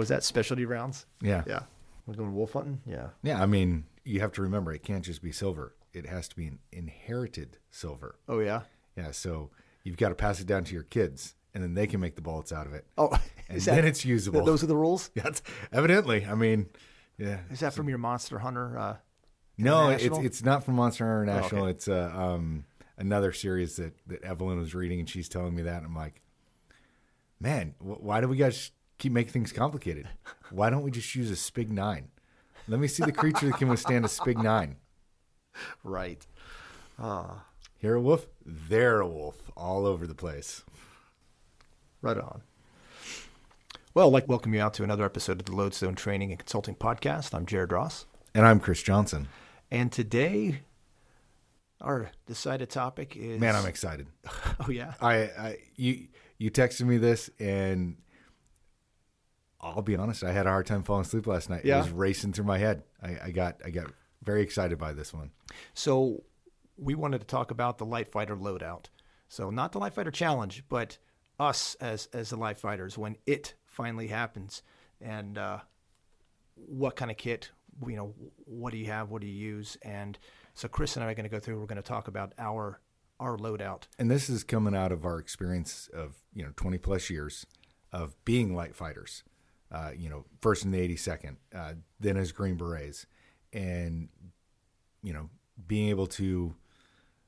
was that? Specialty rounds. Yeah. Yeah. We're going wolf hunting. Yeah. Yeah, I mean, you have to remember it can't just be silver. It has to be an inherited silver. Oh yeah. Yeah, so you've got to pass it down to your kids, and then they can make the bullets out of it. Oh, and is then it's usable. those are the rules? Yeah, evidently. I mean, yeah. Is that from your Monster Hunter? Uh, No, it's it's not from Monster Hunter International. okay. It's uh, um, another series that that Evelyn was reading, and she's telling me that, and I'm like, man, wh- why do we guys keep making things complicated? Why don't we just use a Spig Nine? Let me see the creature that can withstand a Spig Nine. right. Ah. Here a wolf, there a wolf, all over the place. Right on. Well, I'd like to welcome you out to another episode of the Lodestone Training and Consulting Podcast. I'm Jared Ross. And I'm Chris Johnson. And today, our decided topic is. Man, I'm excited. Oh, yeah. I, I you you texted me this, and I'll be honest, I had a hard time falling asleep last night. Yeah? It was racing through my head. I, I got I got very excited by this one. So, we wanted to talk about the Light Fighter loadout. So, not the Light Fighter Challenge, but us as, as the Light Fighters when it finally happens. And uh, what kind of kit, you know, what do you have? What do you use? And so, Chris and I are going to go through, we're going to talk about our our loadout. And this is coming out of our experience of you know 20 plus years of being light fighters. Uh, you know, first in the 82nd, uh, then as Green Berets, and you know, being able to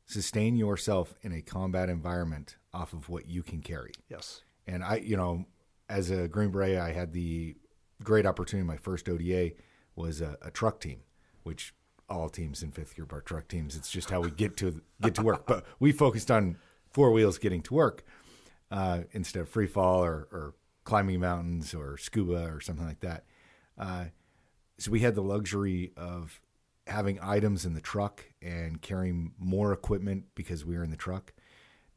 sustain yourself in a combat environment off of what you can carry. Yes. And I, you know, as a Green Beret, I had the great opportunity. My first ODA was a, a truck team, which all teams in fifth group are truck teams. It's just how we get to get to work. But we focused on four wheels getting to work uh, instead of free fall or, or climbing mountains or scuba or something like that. Uh, so we had the luxury of having items in the truck and carrying more equipment because we were in the truck.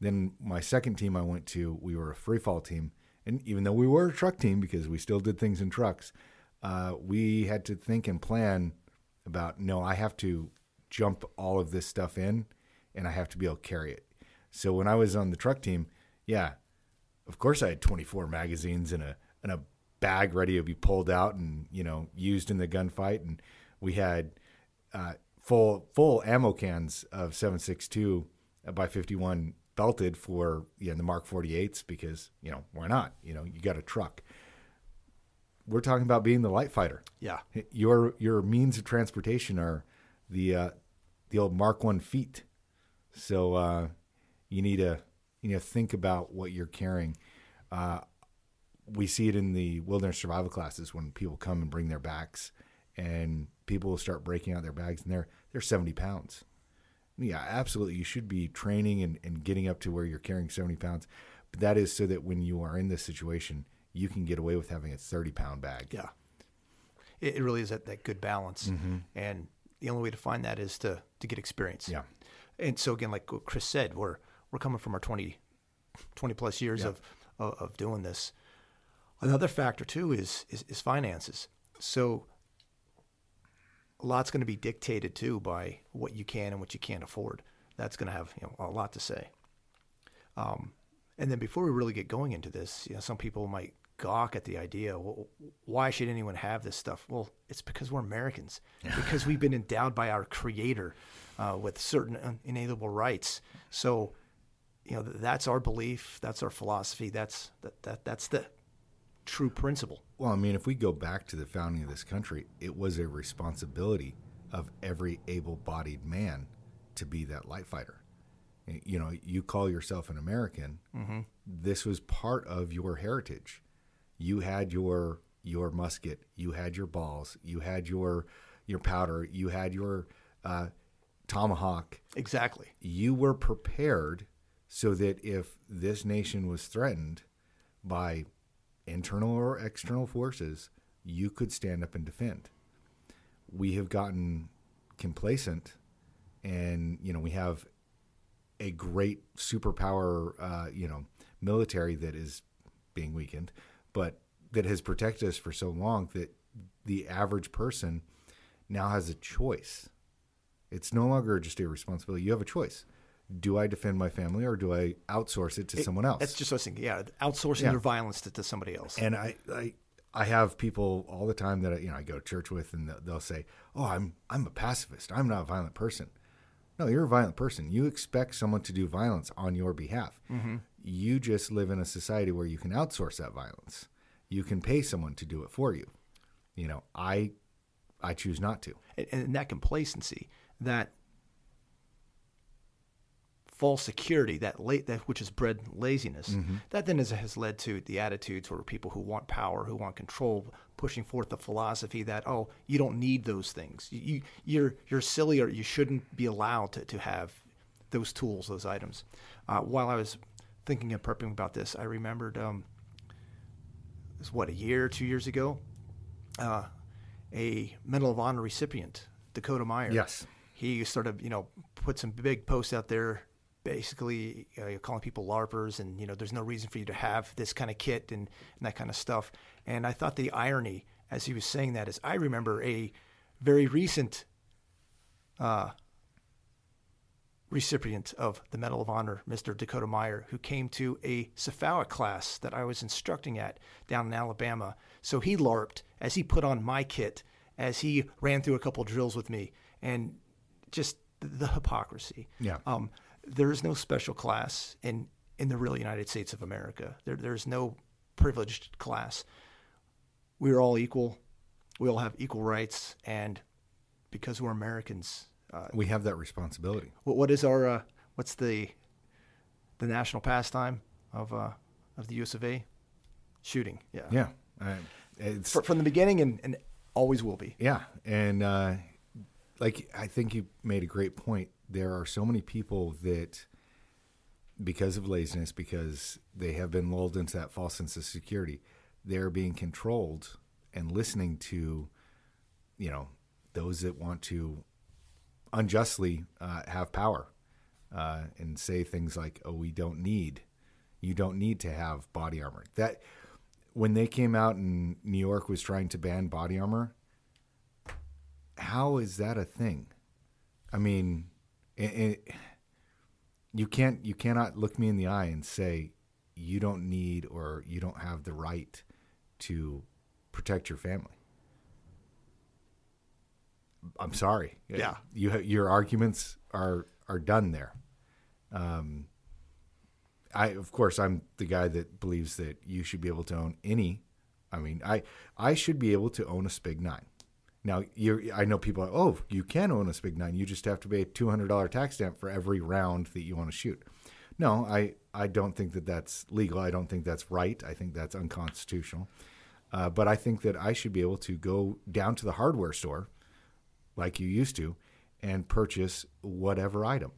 Then my second team I went to, we were a free fall team, and even though we were a truck team because we still did things in trucks, uh, we had to think and plan about no, I have to jump all of this stuff in, and I have to be able to carry it. So when I was on the truck team, yeah, of course I had 24 magazines in a in a bag ready to be pulled out and you know used in the gunfight, and we had uh, full full ammo cans of 7.62 by 51 belted for you know, the Mark 48s because you know why not? You know you got a truck. We're talking about being the light fighter. Yeah. Your your means of transportation are the uh, the old Mark One feet. So uh, you need to you know think about what you're carrying. Uh, we see it in the wilderness survival classes when people come and bring their bags, and people will start breaking out their bags, and they're they're 70 pounds. Yeah, absolutely. You should be training and, and getting up to where you're carrying 70 pounds. But that is so that when you are in this situation, you can get away with having a 30 pound bag. Yeah. It, it really is that, that good balance. And the only way to find that is to, to get experience. Yeah. And so again, like what Chris said, we're, we're coming from our 20, 20 plus years Yeah. of, of, of doing this. Another factor too is, is, is finances. So a lot's going to be dictated too by what you can and what you can't afford. That's going to have you know, a lot to say. Um, and then before we really get going into this, you know, some people might gawk at the idea. Well, why should anyone have this stuff? Well, it's because we're Americans. because we've been endowed by our Creator uh, with certain inalienable rights. So, you know, that's our belief. That's our philosophy. That's that, that that's the true principle. Well, I mean, if we go back to the founding of this country, it was a responsibility of every able bodied man to be that light fighter. You know, you call yourself an American. This was part of your heritage. You had your your musket, you had your balls, you had your your powder, you had your uh, tomahawk. Exactly. You were prepared so that if this nation was threatened by internal or external forces, you could stand up and defend. We have gotten complacent, and you know we have a great superpower, uh, you know, military that is being weakened, but that has protected us for so long that the average person now has a choice. It's no longer just a responsibility. You have a choice. Do I defend my family or do I outsource it to someone else? That's just what I was thinking. Yeah, outsourcing Yeah. your violence to, to somebody else. And I, I, I have people all the time that I, you know I go to church with, and they'll- say, "Oh, I'm I'm a pacifist. I'm not a violent person." No, you're a violent person. You expect someone to do violence on your behalf. Mm-hmm. You just live in a society where you can outsource that violence. You can pay someone to do it for you. You know, I I choose not to. and, and that complacency, that false security, that that which has bred laziness, that then is, has led to the attitudes where people who want power, who want control, pushing forth the philosophy that oh, you don't need those things. You, you you're you're silly or you shouldn't be allowed to, to have those tools, those items. Uh, while I was thinking and prepping about this, I remembered um, it was what a year, two years ago. Uh, a Medal of Honor recipient, Dakota Meyer. Yes. He sort of, you know, put some big posts out there, basically uh, calling people LARPers, and you know, there's no reason for you to have this kind of kit and, and that kind of stuff. And I thought the irony, as he was saying that, is I remember a very recent uh, recipient of the Medal of Honor, Mr. Dakota Meyer, who came to a SFAUC class that I was instructing at down in Alabama. So he LARPed as he put on my kit, as he ran through a couple drills with me, and just the, the hypocrisy. Yeah. Um, there is no special class in, in the real United States of America. There, there's no privileged class. We're all equal. We all have equal rights, and because we're Americans, uh, We have that responsibility. what, what is our uh, what's the the national pastime of uh, of the U.S. of A? Shooting. Yeah. Yeah. Uh, it's Fr- from the beginning and, and always will be. Yeah, and uh, like I think you made a great point. There are so many people that, because of laziness, because they have been lulled into that false sense of security, they're being controlled and listening to, you know, those that want to unjustly uh, have power uh, and say things like, "Oh, we don't need, you don't need to have body armor." That when they came out and New York was trying to ban body armor, how is that a thing? I mean, you can't you cannot look me in the eye and say you don't need or you don't have the right to protect your family. I'm sorry. Yeah. you ha- your arguments are are done there. Um, I of course I'm the guy that believes that you should be able to own any. I mean, I I should be able to own a Spig Nine. Now you I know people. Are, oh, you can own a Spig Nine. You just have to pay a two hundred dollar tax stamp for every round that you want to shoot. No, I I don't think that that's legal. I don't think that's right. I think that's unconstitutional. Uh, but I think that I should be able to go down to the hardware store, like you used to, and purchase whatever item.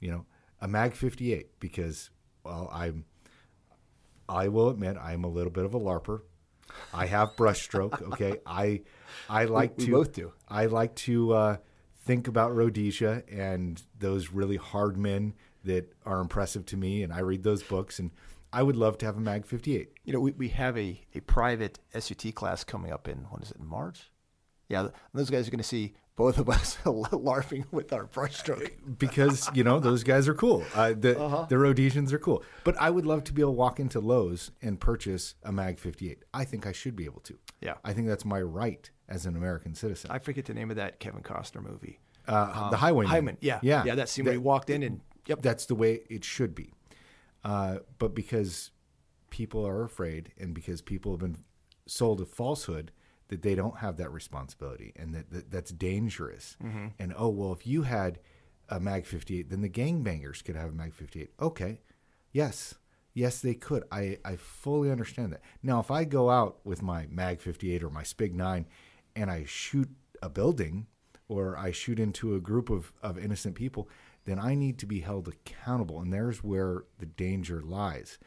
You know, a Mag 58 because well, I'm I will admit I'm a little bit of a larper. I have brushstroke. Okay, I I like we to both do. I like to uh, think about Rhodesia and those really hard men that are impressive to me, and I read those books, and I would love to have a Mag 58. You know, we, we have a, a private SUT class coming up in, what is it, in March? Yeah, those guys are going to see both of us larping with our brushstroke. because you know those guys are cool. Uh, the the Rhodesians are cool. But I would love to be able to walk into Lowe's and purchase a Mag 58. I think I should be able to. Yeah. I think that's my right as an American citizen. I forget the name of that Kevin Costner movie. Uh, the Highwaymen. Hyman, yeah. yeah, Yeah, that scene where he walked in and, yep. That's the way it should be. Uh, but because people are afraid, and because people have been sold a falsehood that they don't have that responsibility, and that, that that's dangerous. Mm-hmm. And oh well, if you had a Mag 58, then the gangbangers could have a Mag 58. Okay, yes, yes, they could. I I fully understand that. Now, if I go out with my Mag 58 or my Spig 9, and I shoot a building or I shoot into a group of, of innocent people, then I need to be held accountable. And there's where the danger lies.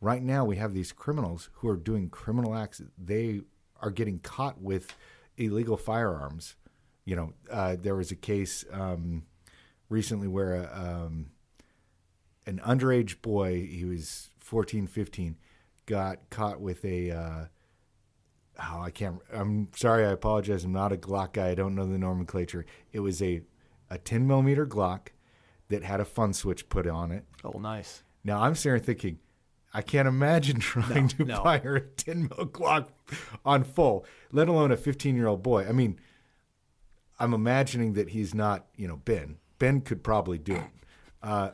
Right now, we have these criminals who are doing criminal acts. They are getting caught with illegal firearms. You know, uh, there was a case um, recently where a, um, an underage boy, he was 14, 15, got caught with a. Uh, oh, I can't. I'm sorry. I apologize. I'm not a Glock guy. I don't know the nomenclature. It was a a 10 millimeter Glock that had a fun switch put on it. Oh, nice. Now I'm sitting there thinking, I can't imagine trying to no. fire a 10 mil Glock on full, let alone a 15 year old boy. I mean, I'm imagining that he's not, you know, Ben. Ben could probably do it, uh,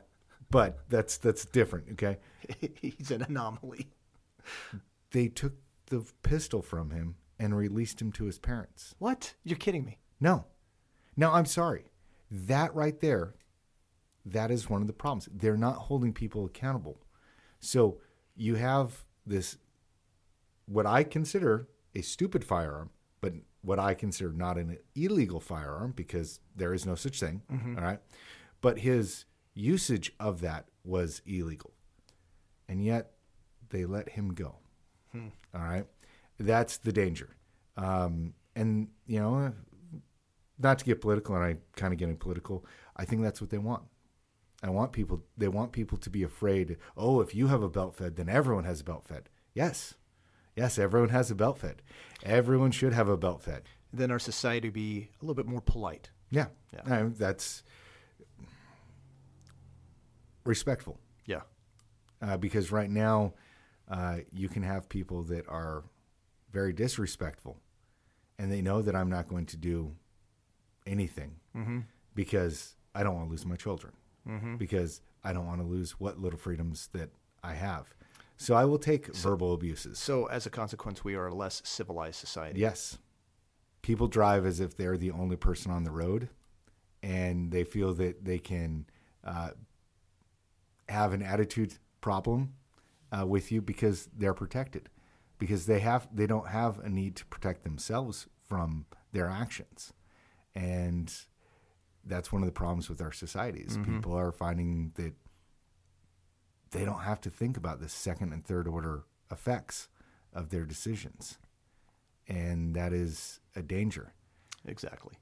but that's that's different. Okay, He's an anomaly. they took the pistol from him and released him to his parents. What? You're kidding me. No, no, I'm sorry. That right there, that is one of the problems. They're not holding people accountable. So you have this, what I consider a stupid firearm, but what I consider not an illegal firearm because there is no such thing. all right. But his usage of that was illegal. And yet they let him go. All right. That's the danger. Um, and, you know, not to get political, and I kind of getting political, I think that's what they want. I want people, they want people to be afraid, oh, if you have a belt fed, then everyone has a belt fed. Yes. Yes, everyone has a belt fed. Everyone should have a belt fed. Then our society be a little bit more polite. Yeah. Yeah. Uh, that's respectful. Yeah. uh, because right now uh, you can have people that are very disrespectful and they know that I'm not going to do anything because I don't want to lose my children because I don't want to lose what little freedoms that I have. So I will take verbal abuses. So as a consequence, we are a less civilized society. Yes. People drive as if they're the only person on the road and they feel that they can uh, have an attitude problem uh, with you because they're protected because they have they don't have a need to protect themselves from their actions and that's one of the problems with our societies people are finding that they don't have to think about the second and third order effects of their decisions and that is a danger Exactly.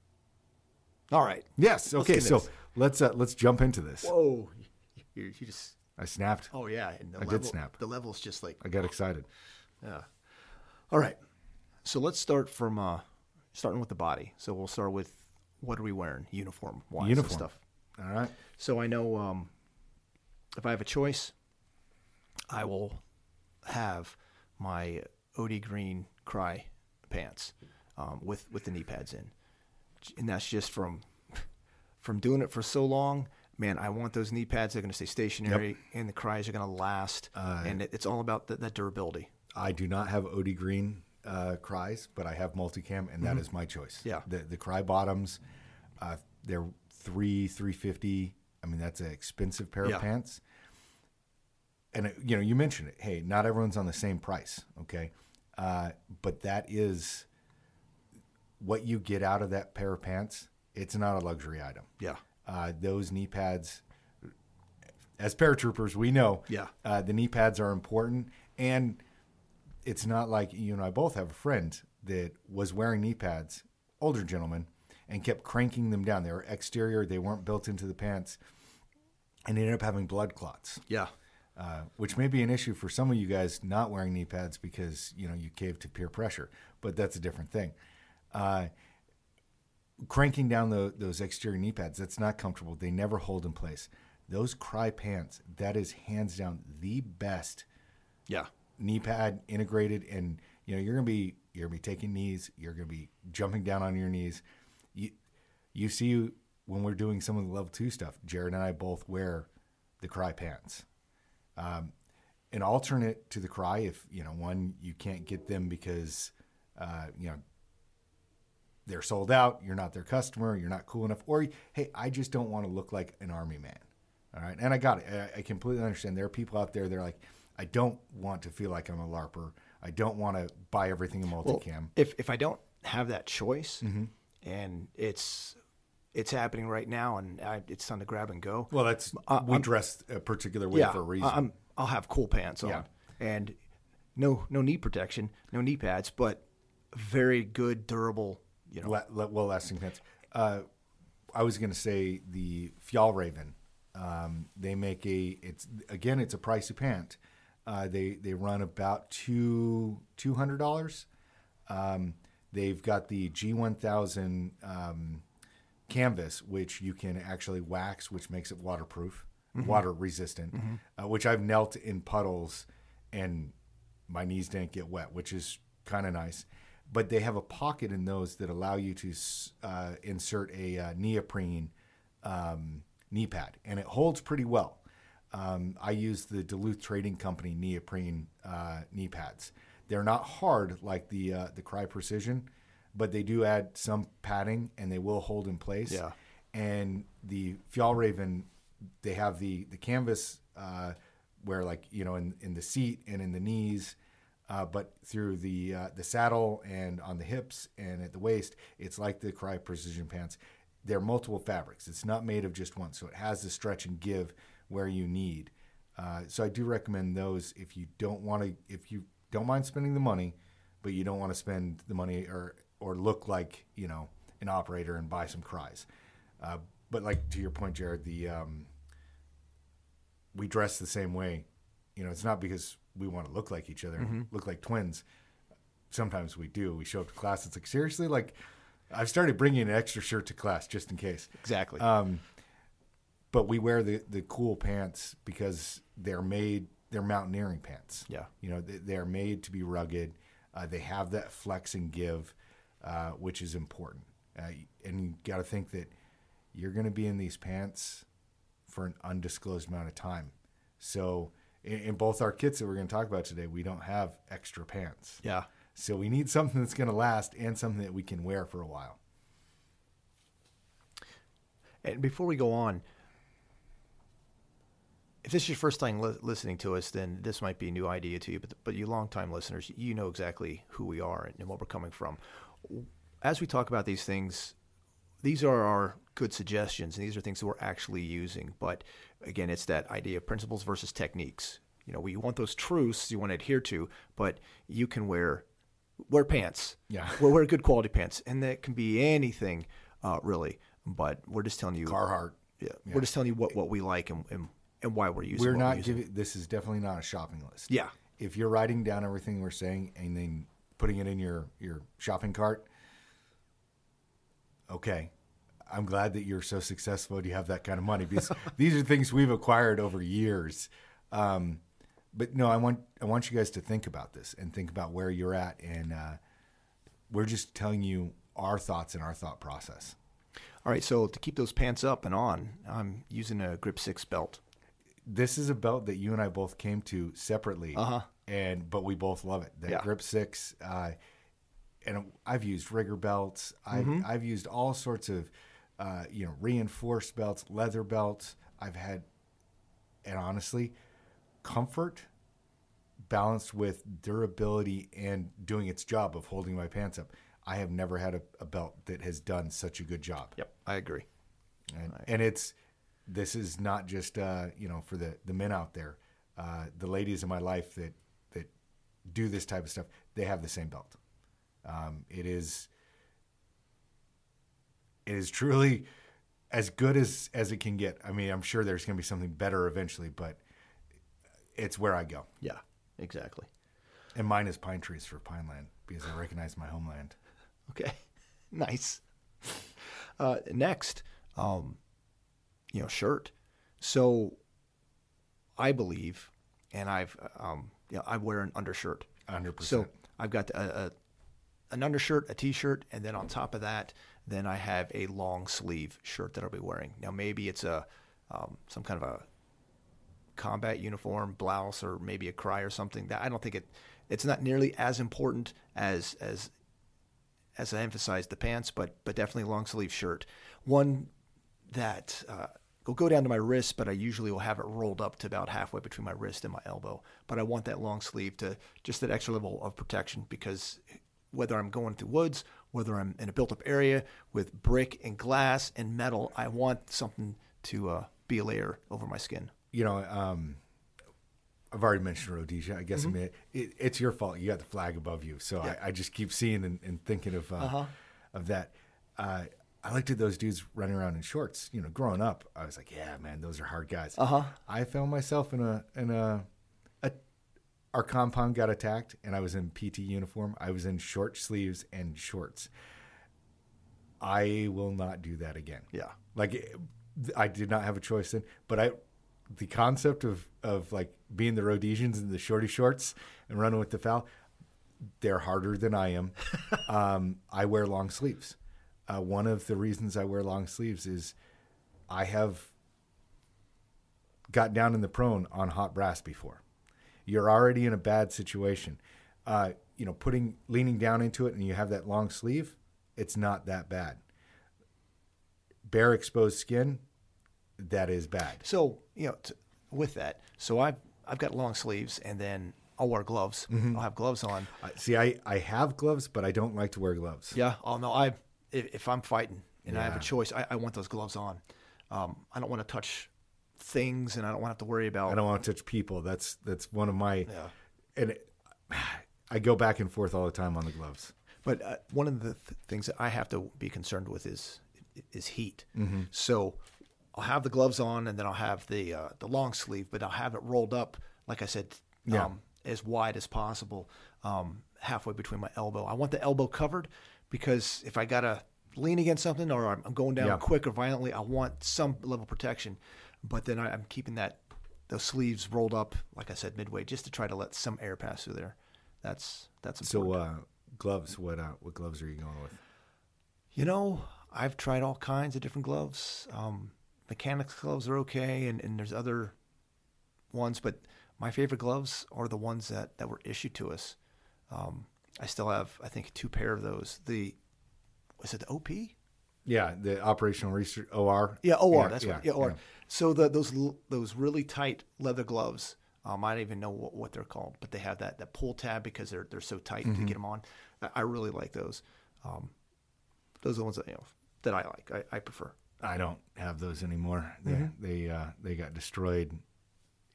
All right. yes okay do so this. let's uh, let's jump into this Whoa. You, you just. i snapped Oh yeah. I did snap. The level's just like. i got excited Yeah. All right. So let's start from uh, starting with the body. So we'll start with what are we wearing, uniform wise Uniform. stuff. all right So I know um, if I have a choice, I will have my OD Green Crye pants um, with with the knee pads in, and that's just from from doing it for so long. Man, I want those knee pads. They're going to stay stationary, and the Cryes are going to last. and it, it's all about the, that durability. I do not have OD Green uh, Cryes, but I have multicam, and that is my choice. Mm-hmm. Yeah. the the Crye bottoms, uh, they're three three fifty. I mean, that's an expensive pair Yeah. of pants. And it, you know, you mentioned it. Hey, not everyone's on the same price, okay? Uh, but that is what you get out of that pair of pants. It's not a luxury item. Yeah, Uh, those knee pads, as paratroopers, we know Yeah. uh, the knee pads are important. And it's not like you and I both have a friend that was wearing knee pads, older gentleman, and kept cranking them down. They were exterior, they weren't built into the pants, and ended up having blood clots. yeah, Uh, which may be an issue for some of you guys not wearing knee pads because you know you cave to peer pressure, but that's a different thing. Uh, cranking down the, those exterior knee pads, that's not comfortable. They never hold in place. Those Crye pants, that is hands down the best yeah, knee pad integrated, and you know you're gonna be you're gonna be taking knees, you're gonna be jumping down on your knees. You you see when we're doing some of the level two stuff, Jared and I both wear the Crye pants. Um, an alternate to the Crye, if you know one you can't get them because uh, you know they're sold out, you're not their customer, you're not cool enough, or hey, I just don't want to look like an army man. All right, and I got it. I, I completely understand. There are people out there. They're like, I don't want to feel like I'm a larper. I don't want to buy everything in multicam. if if I don't have that choice, Mm-hmm. and it's it's happening right now, and I, it's time to grab and go. well, that's we dress a particular way for a reason. I'm, I'll have cool pants on, Yeah. and no no knee protection, no knee pads, but very good, durable. You know, well lasting pants. Uh, I was going to say the Fjallraven. Um, they make a. It's again, it's a pricey pant. Uh, they they run about two two hundred dollars. Um, they've got the G one thousand um, canvas, which you can actually wax, which makes it waterproof, water resistant. Uh, which I've knelt in puddles and my knees didn't get wet, which is kind of nice. But they have a pocket in those that allow you to uh, insert a uh, neoprene um, knee pad, and it holds pretty well. Um, I use the Duluth Trading Company neoprene uh, knee pads. They're not hard like the uh, the Crye Precision, but they do add some padding and they will hold in place. Yeah. And the Fjallraven, they have the the canvas uh, where like you know in in the seat and in the knees. Uh, but through the uh, the saddle and on the hips and at the waist, it's like the Crye Precision pants. They're multiple fabrics. It's not made of just one, so it has the stretch and give where you need. Uh, so I do recommend those if you don't want to, if you don't mind spending the money, but you don't want to spend the money or or look like you know an operator and buy some Cryes. Uh, but like to your point, Jared, the um, we dress the same way. You know, it's not because we want to look like each other, mm-hmm. look like twins. Sometimes we do. We show up to class. It's like seriously, like I've started bringing an extra shirt to class just in case. Exactly. Um, but we wear the the cool pants because they're made. They're mountaineering pants. Yeah. You know, they're made to be rugged. Uh, they have that flex and give, uh, which is important. Uh, and you got to think that you're going to be in these pants for an undisclosed amount of time. So in, in both our kits that we're going to talk about today, we don't have extra pants. Yeah. So we need something that's going to last and something that we can wear for a while. And before we go on, if this is your first time li- listening to us, then this might be a new idea to you. But but you longtime listeners, you know exactly who we are and what we're coming from. As we talk about these things, these are our good suggestions, and these are things that we're actually using. But again, it's that idea of principles versus techniques. You know, we want those truths you want to adhere to, but you can wear wear pants. Yeah, wear, wear good quality pants, and that can be anything uh, really. But we're just telling you Carhartt. Yeah, yeah, we're just telling you what, what we like and, and, and why we're using. We're not we're giving. This is definitely not a shopping list. Yeah, if you're writing down everything we're saying and then putting it in your your shopping cart, okay, I'm glad that you're so successful and you have that kind of money because these are things we've acquired over years. Um, but no, I want I want you guys to think about this and think about where you're at, and uh, we're just telling you our thoughts and our thought process. All right, so to keep those pants up and on, I'm using a Grip Six belt. This is a belt that you and I both came to separately, uh-huh. and but we both love it. That yeah. Grip Six, uh, and I've used rigger belts. I've mm-hmm. I've used all sorts of uh, you know, reinforced belts, leather belts. I've had, and honestly, comfort balanced with durability and doing its job of holding my pants up. I have never had a, a belt that has done such a good job. Yep, I agree. And, and it's this is not just uh, you know for the the men out there, uh, the ladies in my life that that do this type of stuff. They have the same belt. Um, it is it is truly as good as as it can get. I mean, I'm sure there's going to be something better eventually, but it's where I go. Yeah, exactly. And mine is pine trees for Pineland because I recognize my homeland. Okay, nice. Uh, next, um, you know, shirt. So, I believe, and I've, um, you know, I wear an undershirt. Hundred percent. So I've got a, a, an undershirt, a t-shirt, and then on top of that, then I have a long sleeve shirt that I'll be wearing. Now maybe it's a um, some kind of a combat uniform, blouse, or maybe a Crye or something. That I don't think it it's not nearly as important as as as I emphasized the pants, but but definitely a long sleeve shirt. One that uh, will go down to my wrist, but I usually will have it rolled up to about halfway between my wrist and my elbow. But I want that long sleeve to just that extra level of protection because whether I'm going through woods, whether I'm in a built up area with brick and glass and metal, I want something to uh, be a layer over my skin. You know, um, I've already mentioned Rhodesia. I guess mm-hmm. I mean it, it's your fault. You got the flag above you, so yeah. I, I, just keep seeing and, and thinking of uh, uh-huh. of that. Uh, I looked at those dudes running around in shorts. You know, growing up, I was like, yeah, man, those are hard guys. Uh huh. I found myself in a in a our compound got attacked and I was in PT uniform. I was in short sleeves and shorts. I will not do that again. Yeah. Like I did not have a choice then, but I the concept of of like being the Rhodesians in the shorty shorts and running with the foul, they're harder than I am. um, I wear long sleeves. Uh, one of the reasons I wear long sleeves is I have got down in the prone on hot brass before. You're already in a bad situation. Uh, you know, putting leaning down into it and you have that long sleeve, it's not that bad. Bare exposed skin, that is bad. So you know, t- with that, so I've I've got long sleeves, and then I'll wear gloves. Mm-hmm. I'll have gloves on. Uh, See, I, I have gloves, but I don't like to wear gloves. Yeah. Oh no, I if, if I'm fighting and I have a choice, I, I want those gloves on. Um, I don't want to touch things, and I don't want to have to worry about. I don't want to touch people. That's that's one of my Yeah. and it, I go back and forth all the time on the gloves. But uh, one of the th- things that I have to be concerned with is is heat. Mm-hmm. So I'll have the gloves on, and then I'll have the uh, the long sleeve, but I'll have it rolled up, like I said, Yeah. um, as wide as possible, um, halfway between my elbow. I want the elbow covered because if I gotta lean against something or I'm I'm going down Yeah. quick or violently, I want some level of protection. But then I, I'm keeping that those sleeves rolled up, like I said, midway, just to try to let some air pass through there. That's that's important. So uh, gloves, what uh, what gloves are you going with? You know, I've tried all kinds of different gloves. Um, mechanics gloves are okay, and, and there's other ones, but my favorite gloves are the ones that, that were issued to us. Um, I still have, I think, two pair of those. The was it the OP? Yeah, the operational research OR. Yeah, OR. Yeah, that's yeah, right. Yeah, OR. yeah. So the, those those really tight leather gloves. Um, I don't even know what, what they're called, but they have that, that pull tab because they're they're so tight Mm-hmm. to get them on. I, I really like those. Um, those are the ones that you know that I like. I, I prefer. I don't have those anymore. They Mm-hmm. they uh, they got destroyed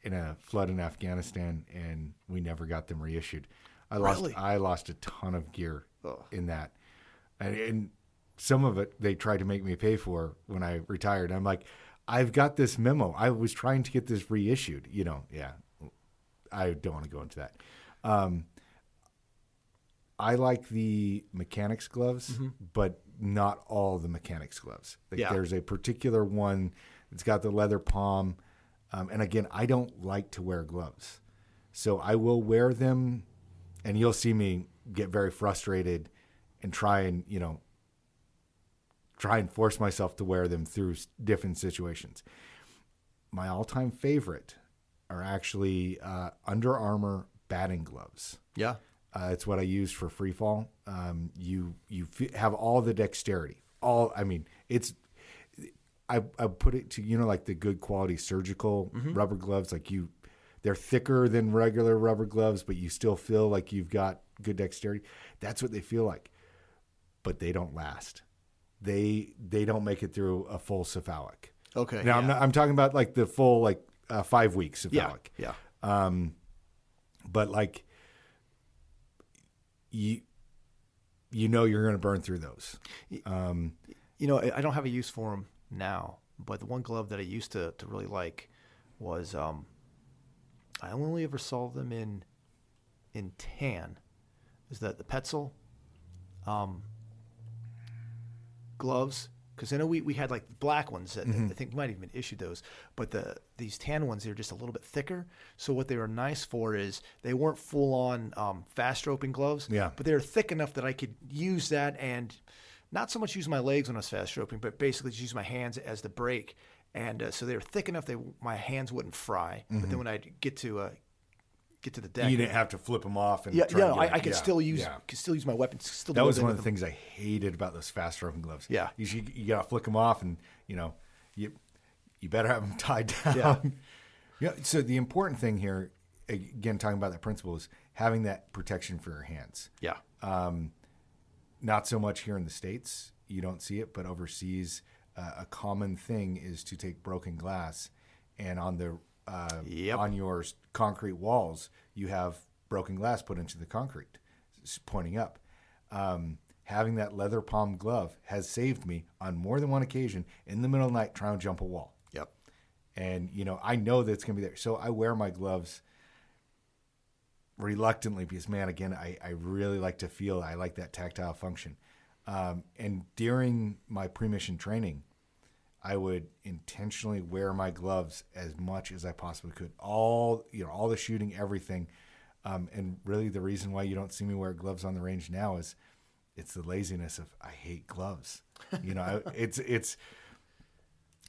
in a flood in Afghanistan, and we never got them reissued. I lost Really? I lost a ton of gear Ugh. in that, and, and some of it they tried to make me pay for when I retired. I'm like, I've got this memo. I was trying to get this reissued. You know, yeah. I don't want to go into that. Um, I like the mechanics gloves, but not all the mechanics gloves. Like Yeah. There's a particular one that's got the leather palm. Um, and again, I don't like to wear gloves. So I will wear them, and you'll see me get very frustrated and try and, you know, try and force myself to wear them through different situations. My all time favorite are actually uh, Under Armour batting gloves. Yeah. Uh, it's what I use for free fall. Um, you you f- have all the dexterity. All I mean, it's I I put it to you know like the good quality surgical rubber gloves. Like you, they're thicker than regular rubber gloves, but you still feel like you've got good dexterity. That's what they feel like, but they don't last. They they don't make it through a full SFAUC. Okay. Now yeah. I'm not, I'm talking about like the full like uh, five weeks yeah. SFAUC Yeah. Um but like you you know you're going to burn through those Um, You know, I I don't have a use for them now, but the one glove that I used to, to really like was um, I only ever saw them in in tan. Is that the Petzl um, gloves? Because I know we, we had like black ones that I think might have even issued those, but the these tan ones they're just a little bit thicker. So what they were nice for is they weren't full on um, fast roping gloves, Yeah. but they were thick enough that I could use that and not so much use my legs when I was fast roping, but basically just use my hands as the brake. And uh, so they were thick enough that my hands wouldn't fry. But then when I get to uh, get to the deck, you didn't have to flip them off and yeah, yeah, and I. I could Yeah, still use yeah. could still use my weapons. Still that was one of the them. things i hated about those fast roping gloves Yeah. you, should, you gotta flick them off and you know you you better have them tied down Yeah. yeah so the important thing here again talking about that principle is having that protection for your hands Yeah, not so much here in the states you don't see it but overseas uh, a common thing is to take broken glass and on the uh, Yep. on your concrete walls you have broken glass put into the concrete pointing up. Um, having that leather palm glove has saved me on more than one occasion in the middle of the night trying to jump a wall. Yep, and you know i know that it's going to be there. So i wear my gloves reluctantly because man again i, I really like to feel i like that tactile function. Um, and during my pre-mission training I would intentionally wear my gloves as much as I possibly could. All you know, all the shooting, everything. Um, and really, the reason why you don't see me wear gloves on the range now is it's the laziness of I hate gloves. You know, I, it's it's.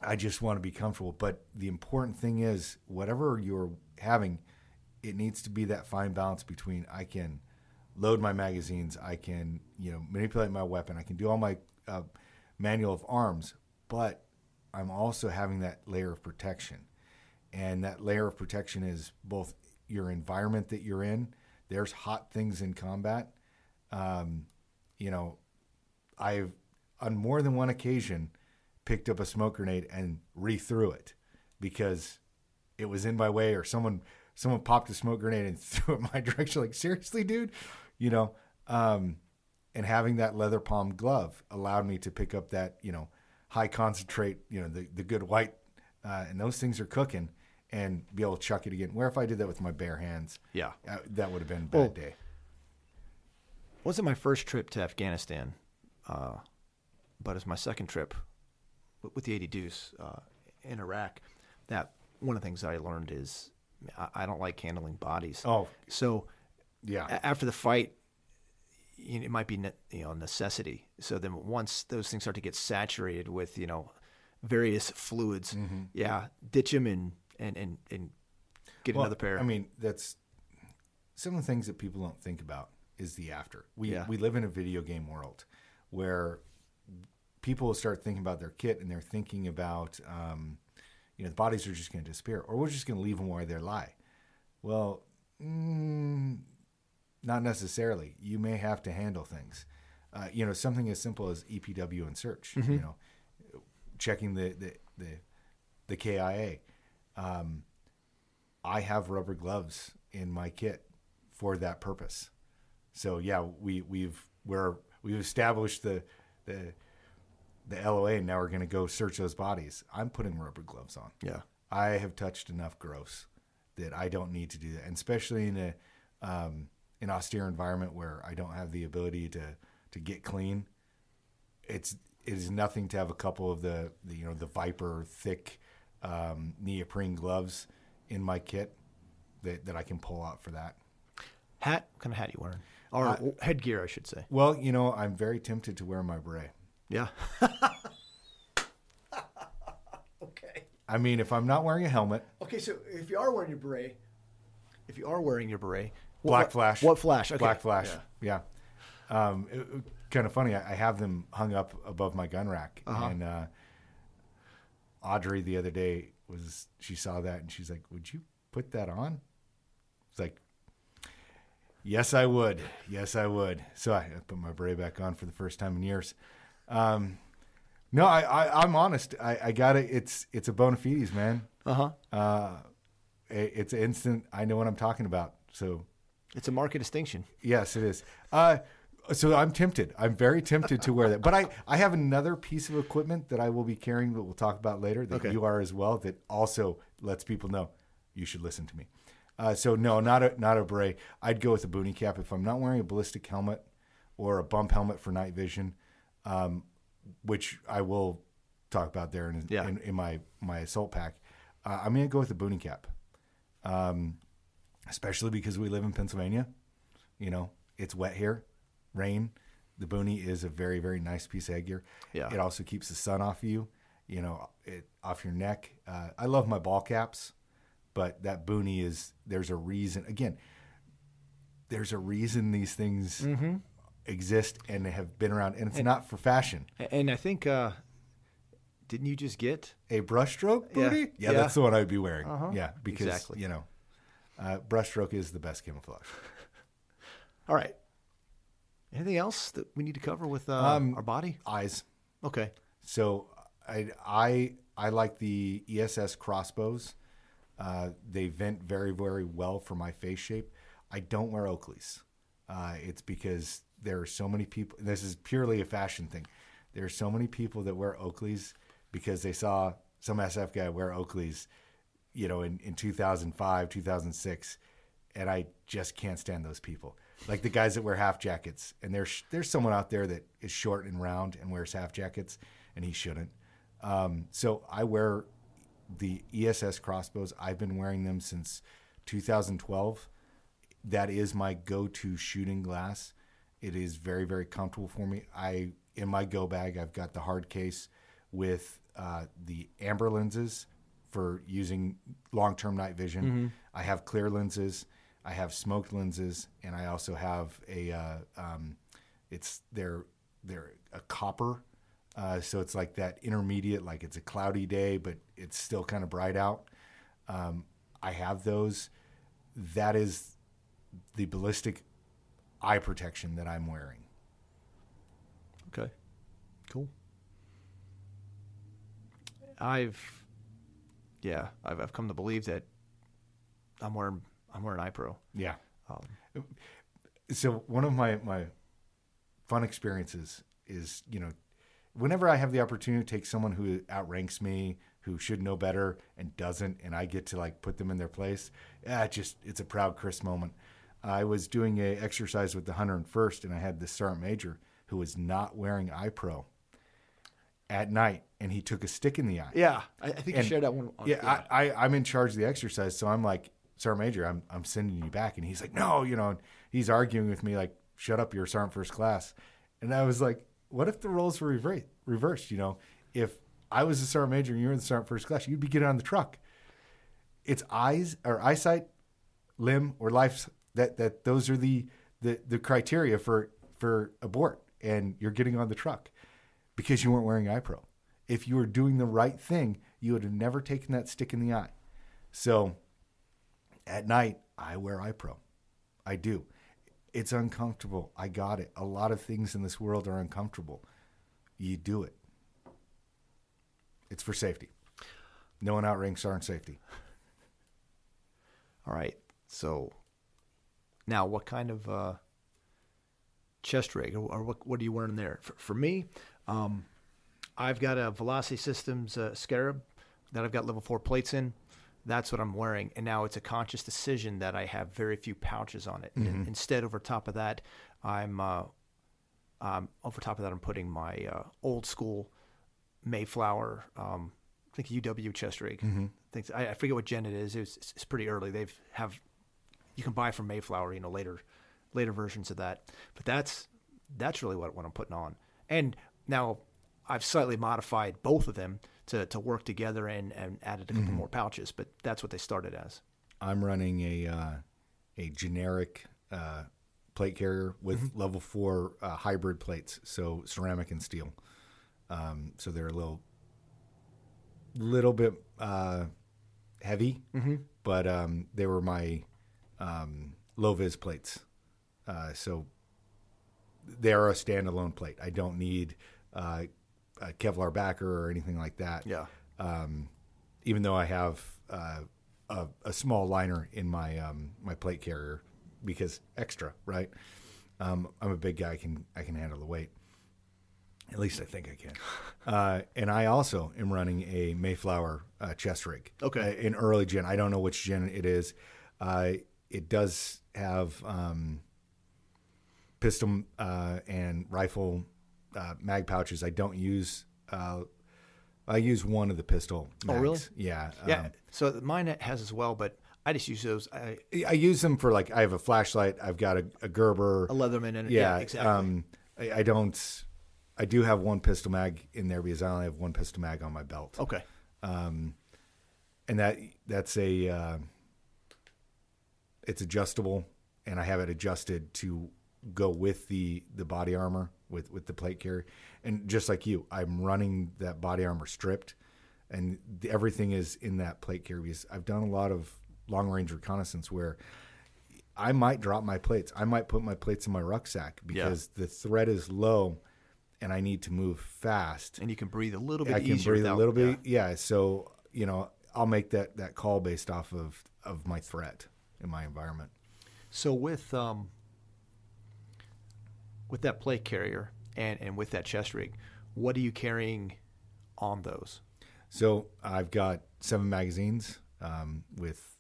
I just want to be comfortable. But the important thing is, whatever you're having, it needs to be that fine balance between I can load my magazines, I can you know manipulate my weapon, I can do all my uh, manual of arms, but I'm also having that layer of protection, and that layer of protection is both your environment that you're in. There's hot things in combat. Um, you know, I've on more than one occasion picked up a smoke grenade and re-threw it because it was in my way or someone someone popped a smoke grenade and threw it my direction like seriously dude you know um, and having that leather palm glove allowed me to pick up that you know high concentrate you know the, the good white uh, and those things are cooking and be able to chuck it again where if i did that with my bare hands Yeah. uh, that would have been a bad Well, day wasn't my first trip to Afghanistan, uh, but it's my second trip with, with the 80 Deuce uh, in Iraq. That one of the things I learned is I, I don't like handling bodies. oh So yeah a- after the fight, you know, it might be you know necessity. So then once those things start to get saturated with you know various fluids, Mm-hmm. yeah, ditch them and and and and get Well, another pair. I mean, that's some of the things that people don't think about is the after. We Yeah. we live in a video game world where people start thinking about their kit and they're thinking about um, you know the bodies are just going to disappear or we're just going to leave them where they lie. Well, mm, not necessarily. You may have to handle things. Uh, you know, something as simple as EPW and search. You know, checking the the the, the KIA. Um, I have rubber gloves in my kit for that purpose. So yeah, we we've we're we've established the the the LOA and now we're going to go search those bodies. I'm putting rubber gloves on. yeah, I have touched enough gross that I don't need to do that, and especially in a um, an austere environment where I don't have the ability to to get clean. It's it is nothing to have a couple of the, the you know the Viper thick um, neoprene gloves in my kit that, that I can pull out for that. hat. What kind of hat you wearing? Or Uh, headgear, I should say. Well, you know, I'm very tempted to wear my beret. Yeah. okay. I mean, if I'm not wearing a helmet, Okay, so if you are wearing your beret, if you are wearing your beret, what- black what- flash. What flash? Okay. Black flash. Yeah. Yeah. Um, kind of funny. I, I have them hung up above my gun rack, Uh-huh. and uh, Audrey the other day was she saw that and she's like, "Would you put that on?" It's like, "Yes, I would. Yes, I would." So I, put my beret back on for the first time in years. Um, no, I, I I'm honest. I, I got it. It's it's a bona fides, man. Uh-huh. Uh, it, it's instant. I know what I'm talking about. So It's a market distinction. Yes, it is. Uh, so I'm tempted. I'm very tempted to wear that. But I, I have another piece of equipment that I will be carrying that we'll talk about later that Okay. you are as well that also lets people know you should listen to me. Uh, so no, not a not a beret. I'd go with a boonie cap if I'm not wearing a ballistic helmet or a bump helmet for night vision, um, which I will talk about there in, Yeah. in, in my my assault pack. Uh, I'm gonna go with a boonie cap, um, especially because we live in Pennsylvania. You know, it's wet here, rain. The boonie is a very, very nice piece of headgear. Yeah. It also keeps the sun off you, you know, it off your neck. Uh, I love my ball caps, but that boonie is, there's a reason. Again, there's a reason these things exist and have been around, and it's not for fashion. And I think, uh, didn't you just get? A brushstroke Yeah. boonie? Yeah, Yeah. that's the one I'd be wearing. Uh-huh. Yeah, because, Exactly. you know, uh, brushstroke is the best camouflage. All right. Anything else that we need to cover with uh, Um, our body? Eyes. Okay. So I I I like the ESS crossbows. Uh, they vent very very well for my face shape. I don't wear Oakleys. Uh, it's because there are so many people. This is purely a fashion thing. There are so many people that wear Oakleys because they saw some SF guy wear Oakleys, you know, in, in 2005, 2006, and I just can't stand those people. Like the guys that wear half jackets, and there's there's someone out there that is short and round and wears half jackets, and he shouldn't. Um, so I wear the ESS crossbows. I've been wearing them since 2012. That is my go-to shooting glass. It is very, very comfortable for me. I in my go bag, I've got the hard case with uh, the amber lenses for using long-term night vision. I have clear lenses. I have smoked lenses, and I also have a. Uh, um, it's they're they're a copper, uh, so it's like that intermediate. Like it's a cloudy day, but it's still kind of bright out. Um, I have those. That is the ballistic eye protection that I'm wearing. Okay. Cool. I've yeah, I've I've come to believe that I'm wearing I'm wearing iPro. Yeah. Um, so one of my my fun experiences is you know whenever i have the opportunity to take someone who outranks me who should know better and doesn't and i get to like put them in their place it just it's a proud chris moment i was doing a exercise with the 101st and i had this sergeant major who was not wearing ipro at night and he took a stick in the eye Yeah, I, I think And- you shared that one. On, yeah, I, I, I'm in charge of the exercise, so I'm like, Sergeant Major, I'm, I'm sending you back. And he's like, no, you know, and he's arguing with me, like, shut up, you're Sergeant First Class. And I was like, what if the roles were rever- reversed? You know, if I was the Sergeant Major and you were the Sergeant First Class, you'd be getting on the truck. It's eyes or eyesight, limb, or life. That that those are the the, the criteria for for abort, and you're getting on the truck because you weren't wearing iPro. If you were doing the right thing, you would have never taken that stick in the eye. So at night, I wear iPro. I do. It's uncomfortable. I got it. A lot of things in this world are uncomfortable. You do it. It's for safety. No one outranks sergeant safety. All right. So now, what kind of uh, chest rig or, or what, what are you wearing there? For, for me, um, I've got a Velocity Systems uh, Scarab that I've got level four plates in. That's what I'm wearing. And now it's a conscious decision that I have very few pouches on it. And instead, over top of that, I'm uh, um, over top of that, I'm putting my uh, old school Mayflower, um, I think UW chest rig. Thinks I, I forget what gen it is. It's, it's, it's pretty early. They've have you can buy from Mayflower, you know, later later versions of that. But that's that's really what, what I'm putting on. And now I've slightly modified both of them to, to work together and, and added a couple more pouches, but that's what they started as. I'm running a uh, a generic uh, plate carrier with level four uh, hybrid plates, so ceramic and steel. Um, so they're a little little bit uh, heavy, but um, they were my um, low vis plates. Uh, so they are a standalone plate. I don't need uh, a Kevlar backer or anything like that Yeah. um, even though I have uh, a, a small liner in my um, my plate carrier because extra, right? Um, I'm a big guy; I can I can handle the weight. At least I think I can. Uh, and I also am running a Mayflower uh, chest rig. Okay. uh, in early gen. I don't know which gen it is. Uh, it does have um, pistol uh, and rifle uh, mag pouches. I don't use. Uh, I use one of the pistol. Oh, really? Yeah. Yeah. um, so mine has as well, but I just use those. I, I use them for like I have a flashlight. I've got a, a Gerber. a Leatherman and yeah, yeah, exactly. Um, I, I don't. I do have one pistol mag in there because I only have one pistol mag on my belt. okay. Um, and that that's a uh, it's adjustable, and I have it adjusted to go with the the body armor with with the plate carrier. And just like you, I'm running that body armor stripped, and the, everything is in that plate carrier because I've done a lot of long range reconnaissance where. I might drop my plates. I might put my plates in my rucksack because the threat is low and I need to move fast. And you can breathe a little bit I can easier. breathe a without- little yeah. bit. Yeah. So you know, I'll make that that call based off of of my threat in my environment. So with um, with that plate carrier and and with that chest rig, what are you carrying on those? So I've got seven magazines um, with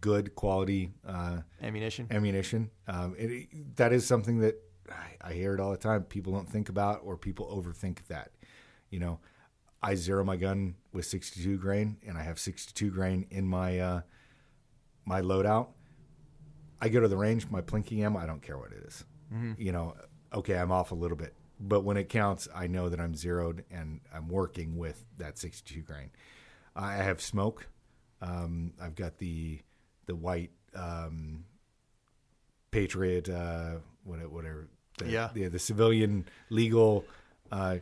good quality uh, Ammunition. ammunition. Um, it, that is something that I, I hear it all the time. People don't think about, or people overthink that. You know, I zero my gun with 62 grain, and I have 62 grain in my uh, my loadout. I go to the range, my plinking ammo, I don't care what it is. You know, okay, I'm off a little bit, but when it counts, I know that I'm zeroed and I'm working with that 62 grain. I have smoke. Um, I've got the the white um, Patriot, uh, whatever, whatever the, Yeah. the, the civilian legal. Uh,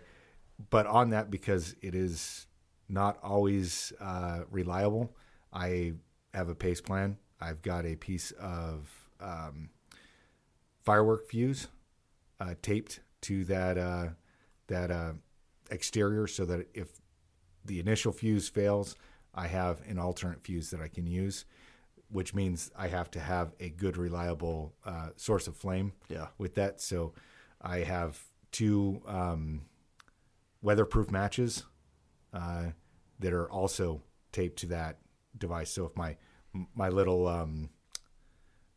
but on that, because it is not always uh, reliable, I have a pace plan. I've got a piece of um, firework fuse uh, taped to that uh, that uh, exterior, so that if the initial fuse fails, I have an alternate fuse that I can use, which means I have to have a good, reliable uh, source of flame Yeah. with that. So I have two um, weatherproof matches uh, that are also taped to that device. So if my my little um,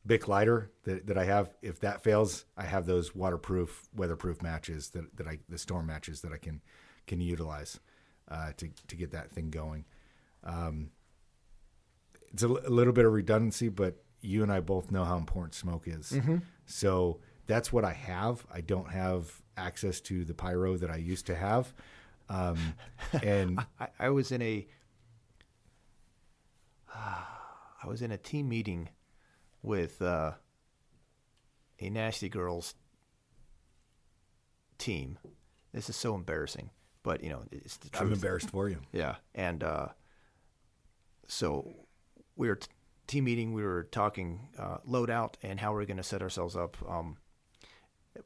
Bic lighter that, that I have, if that fails, I have those waterproof, weatherproof matches that, that I the storm matches that I can can utilize uh, to to get that thing going. Um, it's a, a little bit of redundancy, but you and I both know how important smoke is. So that's what I have. I don't have access to the pyro that I used to have. Um, and I, I was in a I was in a team meeting with uh, a nasty girls team. This is so embarrassing, but you know it's the truth. I'm embarrassed for you. Yeah, and uh, so we were t- team meeting. We were talking uh, loadout and how we're going to set ourselves up um,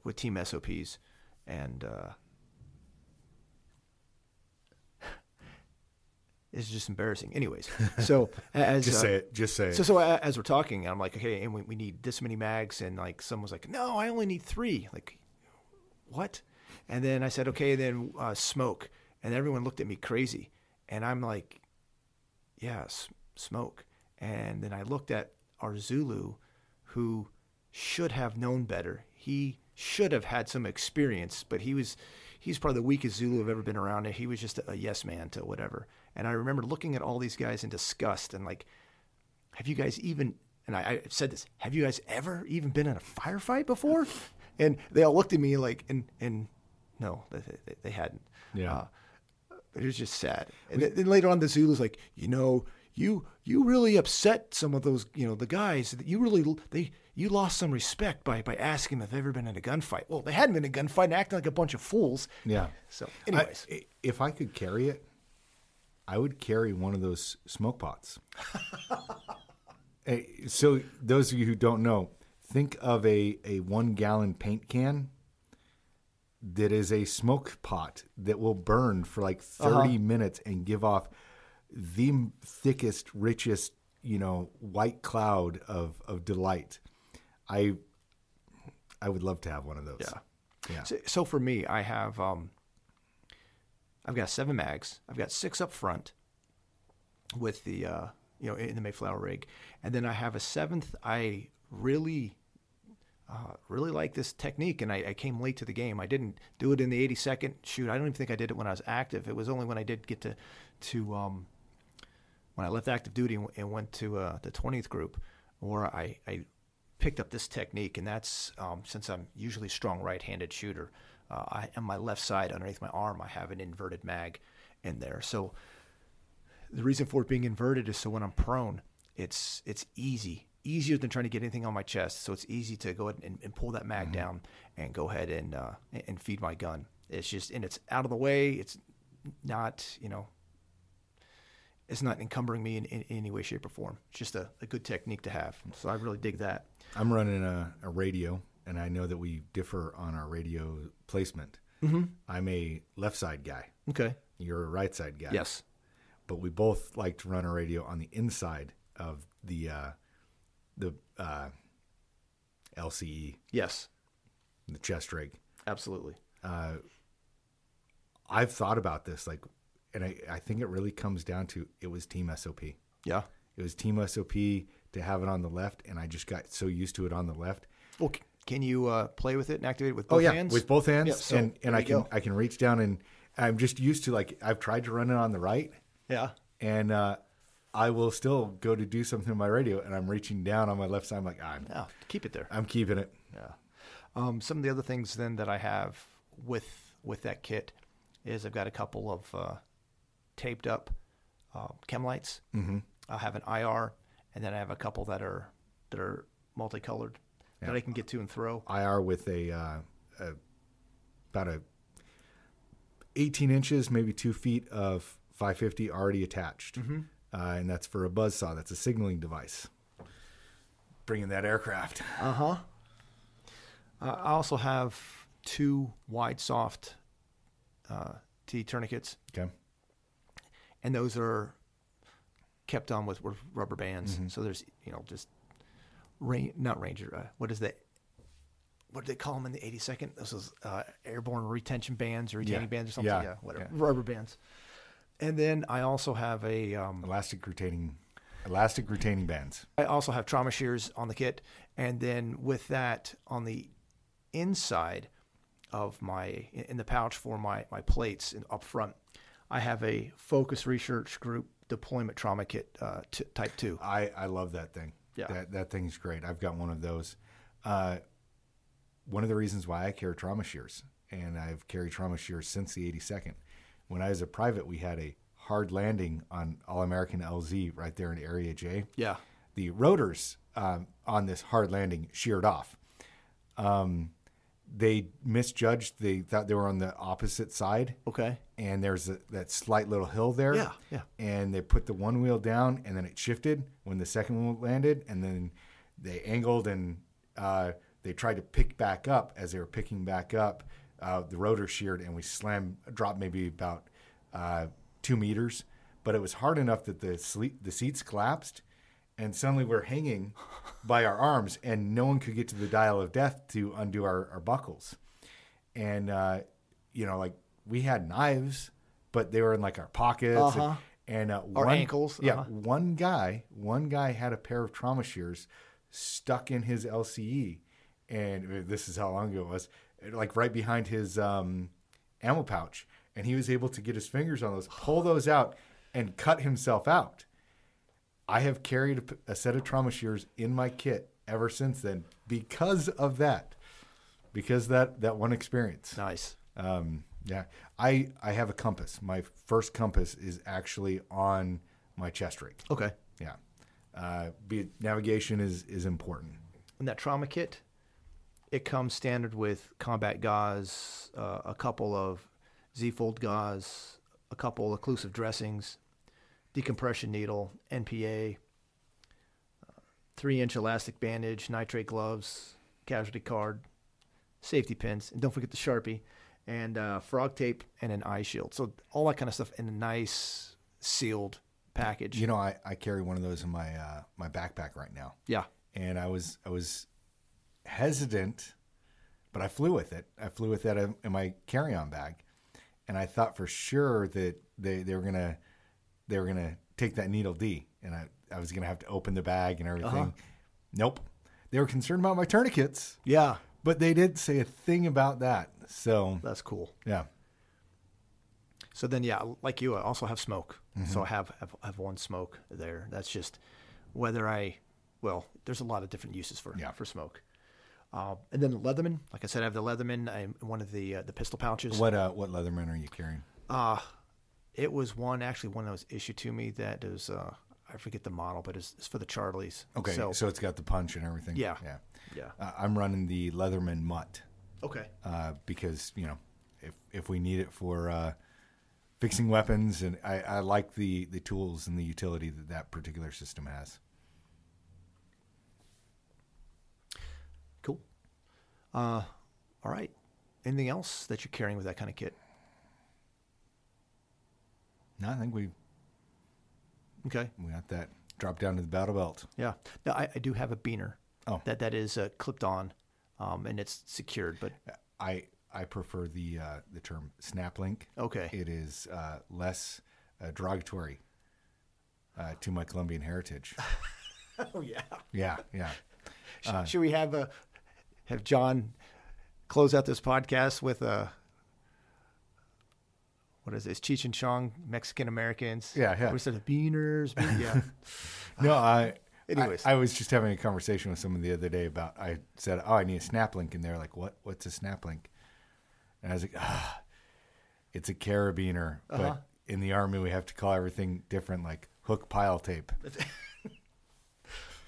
with team SOPs, and uh, it's just embarrassing. Anyways, so as Just uh, say it. Just say it. so, so as we're talking, I'm like, okay, and we, we need this many mags, and like someone's like, no, I only need three. Like, what? And then I said, okay, then uh, smoke, and everyone looked at me crazy, and I'm like, yeah, s- smoke. And then I looked at our Zulu, who should have known better. He should have had some experience, but he was he's probably the weakest Zulu I've ever been around. And he was just a yes man to whatever. And I remember looking at all these guys in disgust and like, have you guys even? And I, I said this: Have you guys ever even been in a firefight before? And they all looked at me like, and and no, they, they, they hadn't. Yeah. Uh, it was just sad. And then, later on, the Zulu's like, you know, you you really upset some of those, you know, the guys. that You really they you lost some respect by by asking them if they've ever been in a gunfight. Well, they hadn't been in a gunfight and acting like a bunch of fools. yeah. So, anyways, I- if I could carry it, I would carry one of those smoke pots. Hey, so those of you who don't know, think of a, a one gallon paint can that is a smoke pot that will burn for like 30 minutes and give off the thickest, richest, you know, white cloud of, of delight. I I would love to have one of those. Yeah. Yeah. So, so for me, I have um, I've got seven mags. I've got six up front with the uh, you know in the Mayflower rig, and then I have a seventh. I really uh, really like this technique, and I, I came late to the game. I didn't do it in the 82nd. Shoot, I don't even think I did it when I was active. It was only when I did get to to um, when I left active duty and, went to uh, the 20th group, where I, I picked up this technique, and that's um, since I'm usually a strong right-handed shooter. Uh, I, on my left side, underneath my arm, I have an inverted mag in there. So the reason for it being inverted is so when I'm prone, it's it's easy, easier than trying to get anything on my chest. So it's easy to go ahead and, and pull that mag down and go ahead and uh, and feed my gun. It's just and it's out of the way. It's not you know it's not encumbering me in, in, any way, shape, or form. It's just a, a good technique to have. So I really dig that. I'm running a, a radio, and I know that we differ on our radio placement. Mm-hmm. I'm a left side guy. Okay. You're a right side guy. Yes. But we both like to run a radio on the inside of the uh, the uh, LCE, Yes. the chest rig. Absolutely. I've thought about this, like, and I, I think it really comes down to it was Team SOP. Yeah. It was Team SOP to have it on the left, and I just got so used to it on the left. Well, c- can you uh, play with it and activate it with both oh yeah, hands? with both hands, Yeah, so and and I can go. I can reach down and I'm just used to like I've tried to run it on the right, Yeah. and uh, I will still go to do something on my radio, and I'm reaching down on my left side. I'm like, I'm Yeah. Keep it there. I'm keeping it. Yeah. Um, some of the other things then that I have with with that kit is I've got a couple of uh, taped up uh, chem lights. Mm-hmm. I have an IR, and then I have a couple that are that are multicolored that I can get to and throw. IR with a, uh, a about a 18 inches, maybe two feet of 550 already attached, Mm-hmm. uh, and that's for a buzz saw. That's a signaling device. Bringing that aircraft. Uh huh. Uh, I also have two wide soft uh, T tourniquets, Okay. and those are kept on with, with rubber bands. So there's you know just rain, not ranger. Uh, what is that? What do they call them in the 82nd? This is uh, airborne retention bands or retaining Yeah. bands or something. Yeah. Yeah, whatever. Yeah. Rubber bands. And then I also have a um, Elastic retaining, elastic retaining bands. I also have trauma shears on the kit, and then with that on the inside of my in the pouch for my my plates in, up front, I have a Phokus Research Group deployment trauma kit uh, t- type two. I, I love that thing. Yeah. That that thing's great. I've got one of those. Uh, one of the reasons why I carry trauma shears, and I've carried trauma shears since the 82nd. When I was a private, we had a hard landing on All American LZ right there in Area J. Yeah, The rotors um, on this hard landing sheared off. Um, they misjudged. They thought they were on the opposite side okay, and there's a, that slight little hill there. Yeah, yeah. And they put the one wheel down, and then it shifted when the second one landed, and then they angled and uh, they tried to pick back up. As they were picking back up, uh, the rotor sheared, and we slammed, dropped maybe about uh, two meters, but it was hard enough that the sleep, the seats collapsed, and suddenly we're hanging by our arms, and no one could get to the dial of death to undo our, our buckles and uh, you know, like we had knives, but they were in like our pockets Uh-huh. and, and uh, Our one, ankles, Yeah, uh-huh. one guy, one guy had a pair of trauma shears stuck in his LCE, and this is how long ago it was, like right behind his um, ammo pouch, and he was able to get his fingers on those, pull those out, and cut himself out. I have carried a set of trauma shears in my kit ever since then because of that, because that that one experience. nice. Um, yeah, I I have a compass. My first compass is actually on my chest rig. Okay, Yeah, uh, be navigation is is important. and that trauma kit, it comes standard with combat gauze, uh, a couple of Z-fold gauze, a couple occlusive dressings, decompression needle, NPA, uh, three-inch elastic bandage, nitrate gloves, casualty card, safety pins, and don't forget the Sharpie, and uh, frog tape and an eye shield. So all that kind of stuff in a nice sealed package. You know, I, I carry one of those in my uh, my backpack right now, yeah. and I was I was hesitant, but I flew with it. I flew with that in in my carry on bag, and I thought for sure that they, they were gonna they were gonna take that needle D, and I I was gonna have to open the bag and everything. Uh-huh. Nope, they were concerned about my tourniquets, Yeah. but they didn't say a thing about that. So That's cool. yeah, So then, yeah, like you, I also have smoke. So I have, have have one smoke there. That's just whether I, well, there's a lot of different uses for Yeah. for smoke. Uh, and then the Leatherman, like I said, I have the Leatherman. I'm one of the uh, the pistol pouches. what uh what Leatherman are you carrying? Uh, it was one actually one that was issued to me that is uh, I forget the model, but it's, it's for the Charlies. Okay, so, So, it's got the punch and everything. Yeah. yeah. yeah. Uh, I'm running the Leatherman Mutt. Okay. uh, because you know if if we need it for uh, fixing weapons, and I, I like the the tools and the utility that that particular system has. Cool. Uh, all right. Anything else that you're carrying with that kind of kit? No, I think we Okay. we got that dropped down to the battle belt. Yeah. No, I, I do have a beaner. Oh. That that is uh, clipped on, um, and it's secured. But I I prefer the uh, the term snap link. okay. It is uh, less uh, derogatory uh, to my Colombian heritage. oh yeah. Yeah, yeah. Sh- Should we have a have John close out this podcast with a what is? It's Cheech and Chong, Mexican Americans. Yeah, yeah. What is it? Beaners. Bean- yeah. No, I. Anyways. I, I was just having a conversation with someone the other day about. I said, "Oh, I need a snap link," and they're like, "What? What's a snap link?" And I was like, "Ah, it's a carabiner, Uh-huh. but in the army we have to call everything different, like hook pile tape."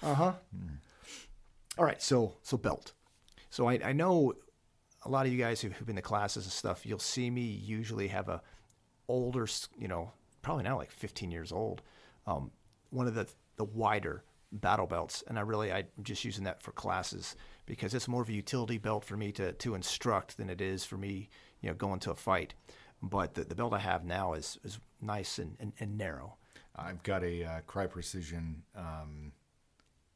Uh huh. All right, so so belt. So I, I know a lot of you guys who've been to classes and stuff. You'll see me usually have a older, you know, probably now like 15 years old. Um, one of the the wider battle belts, and I really I'm just using that for classes because it's more of a utility belt for me to to instruct than it is for me, you know, going to a fight. But the, the belt I have now is is nice and, and, and narrow. I've got a uh, Crye Precision um,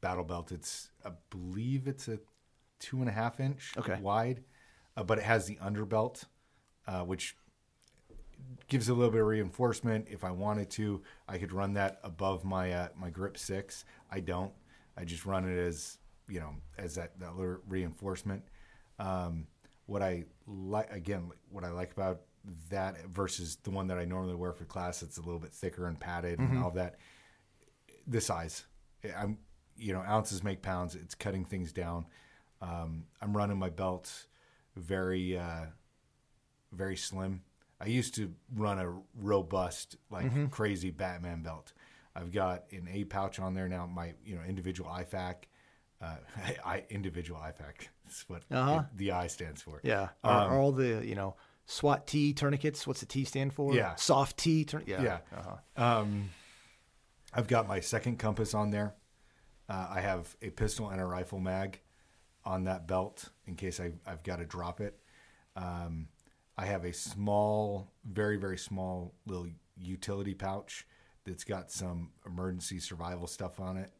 battle belt. It's, I believe it's a two and a half inch Okay. wide, uh, but it has the underbelt, uh, which gives a little bit of reinforcement. If I wanted to, I could run that above my uh, my grip six. I don't. I just run it as you know as that that little reinforcement. Um, what I like again, what I like about that versus the one that I normally wear for class, it's a little bit thicker and padded and all that. The size, I'm you know ounces make pounds. It's cutting things down. Um, I'm running my belt very uh, very slim. I used to run a robust, like crazy Batman belt. I've got an A pouch on there now. My you know individual IFAK, uh, I individual IFAK. That's what Uh-huh. it- the I stands for. Yeah. Are, are all the, you know, SWAT T tourniquets, what's the T stand for? Yeah. Soft T. Turn- yeah. Yeah. Uh-huh. Um, I've got my second compass on there. Uh, I have a pistol and a rifle mag on that belt in case I, I've got to drop it. Um, I have a small, very, very small little utility pouch that's got some emergency survival stuff on it.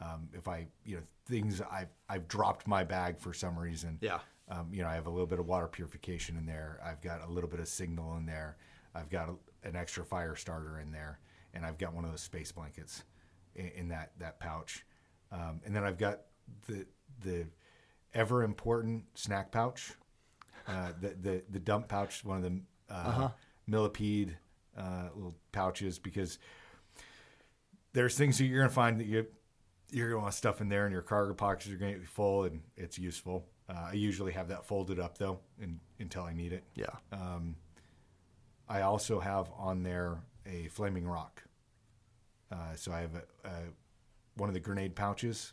Um, if I, you know, things I've, I've dropped my bag for some reason. Yeah. Um, you know, I have a little bit of water purification in there. I've got a little bit of signal in there. I've got a, an extra fire starter in there, and I've got one of those space blankets in, in that that pouch. Um, and then I've got the the ever important snack pouch, uh, the the the dump pouch, one of the uh, millipede uh, little pouches, because there's things that you're gonna find that you you're gonna want stuff in there, and your cargo pockets are gonna be full, and it's useful. Uh, I usually have that folded up though, in, until I need it. Yeah. I also have on there a flaming rock. Uh, so I have a, a, one of the grenade pouches,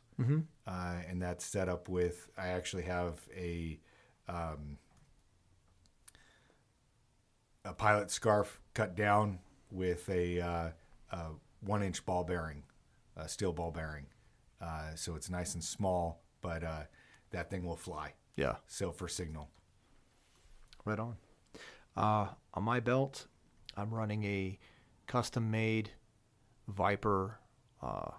uh, and that's set up with. I actually have a um, a pilot scarf cut down with a, uh, a one inch ball bearing, a steel ball bearing. Uh, so it's nice and small, but uh, that thing will fly. Yeah. So for signal, Right on. Uh, on my belt, I'm running a custom made Viper uh,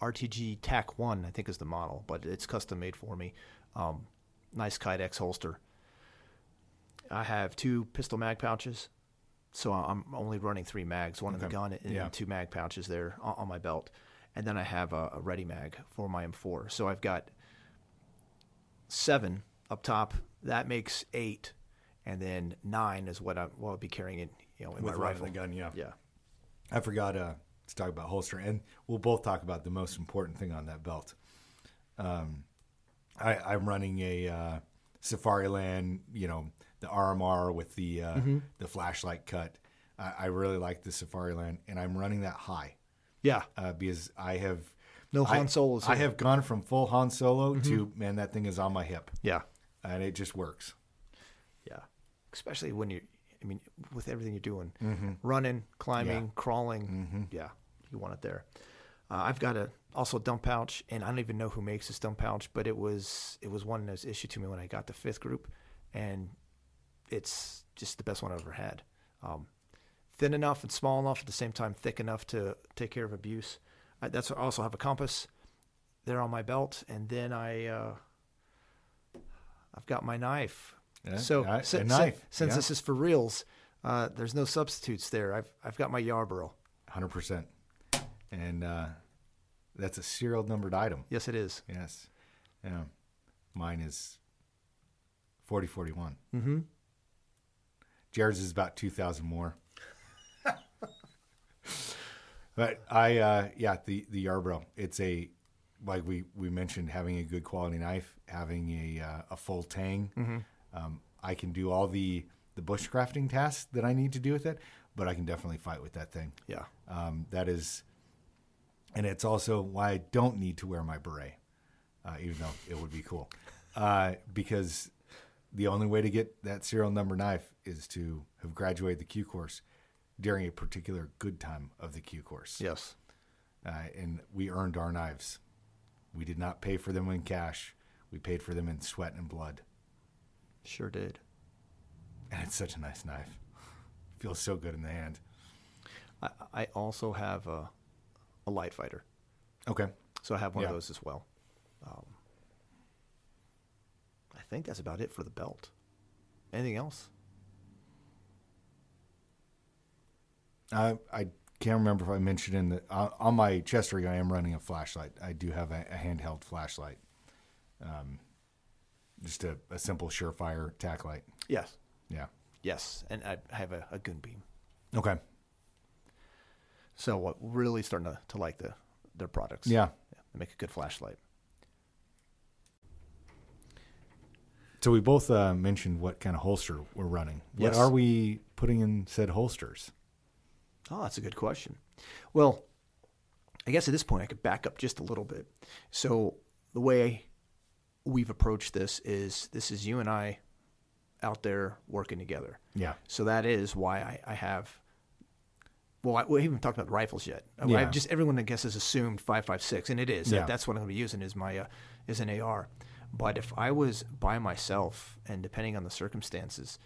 RTG TAC 1, I think is the model, but it's custom made for me. Um, nice Kydex holster. I have two pistol mag pouches, so I'm only running three mags, one in the gun and Yeah. two mag pouches there on, on my belt. And then I have a, a ready mag for my M4. So I've got seven up top. That makes eight, and then nine is what I will be carrying it, you know, in with my right rifle. in the gun, yeah. Yeah, I forgot uh, to talk about holster, and we'll both talk about the most important thing on that belt. Um, I, I'm running a uh, Safariland, you know, the RMR with the uh, Mm-hmm. the flashlight cut. I, I really like the Safariland, and I'm running that high yeah, uh, because I have No I- Han Solos I. Mm-hmm. have gone from full Han Solo to man, that thing is on my hip, yeah, and it just works. yeah. Especially when you, I mean, with everything you're doing, running, climbing, Yeah. crawling. Yeah, you want it there. Uh, I've got a also a dump pouch, and I don't even know who makes this dump pouch, but it was it was one that was issued to me when I got the fifth group, and it's just the best one I've ever had. Um, thin enough and small enough at the same time, thick enough to take care of abuse. I, that's I also have a compass there on my belt, and then I uh, I've got my knife. Yeah, so a si- si- knife, since yeah. this is for reals, uh, there's no substitutes there. I've I've got my Yarborough. Hundred percent, and uh, that's a serial numbered item. Yes, it is. Yes. Yeah. Mine is 4041. Mm-hmm. Jared's is about two thousand more. but I, uh, yeah, the the Yarborough. It's a like we we mentioned having a good quality knife, having a uh, a full tang. Um, I can do all the the bushcrafting tasks that I need to do with it, but I can definitely fight with that thing. Yeah. Um, that is, and it's also why I don't need to wear my beret, uh, even though it would be cool, uh, because the only way to get that serial number knife is to have graduated the Q course during a particular good time of the Q course, Yes. uh, and we earned our knives. We did not pay for them in cash. We paid for them in sweat and blood, Sure did. and it's such a nice knife. Feels so good in the hand. I, I also have a, a light fighter, Okay. so I have one Yeah. of those as well. Um, I think that's about it for the belt. Anything else? I I can't remember if I mentioned in the uh, on my chest rig I am running a flashlight. I do have a, a handheld flashlight, um, just a, a simple Surefire tack light. Yes. Yeah. Yes, and I have a, a goon beam. Okay. So what really starting to, to like the their products. Yeah. They make a good flashlight. So we both uh, mentioned what kind of holster we're running. What Yes. are we putting in said holsters? Oh, that's a good question. Well, I guess at this point I could back up just a little bit. So the way we've approached this is this is you and I out there working together. Yeah. So that is why I, I have. Well, I, we haven't talked about rifles yet. Yeah. I've just everyone I guess has assumed five five six, and it is. Yeah. That, that's what I'm going to be using is my uh, is an AR. But if I was by myself, and depending on the circumstances,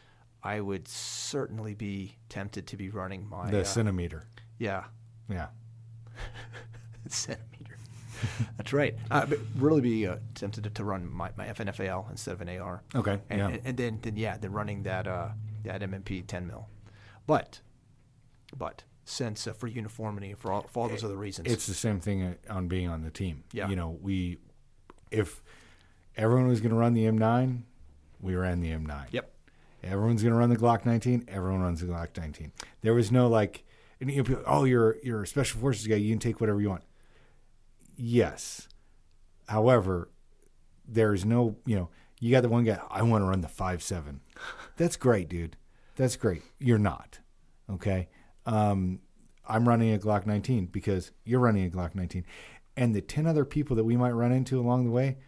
I would certainly be tempted to be running my The uh, centimeter. yeah Yeah. centimeter. That's right. But really be uh, tempted to, run my, my FNFAL instead of an AR. Okay. And, yeah. and, and then, then yeah, then running that uh, that MMP 10 mil. But, but since uh, for uniformity, for all, for all those other reasons, It's the same thing uh, on being on the team. Yeah. You know, we if everyone was going to run the M9, we ran the M9. yep, Everyone's going to run the Glock 19. Everyone runs the Glock 19. There was no like, oh, you're you're a special forces guy. You can take whatever you want. Yes, however, there's no you know you got the one guy. I want to run the five seven. That's great, dude. That's great. You're not okay. Um, I'm running a Glock 19 because you're running a Glock 19, and the ten other people that we might run into along the way,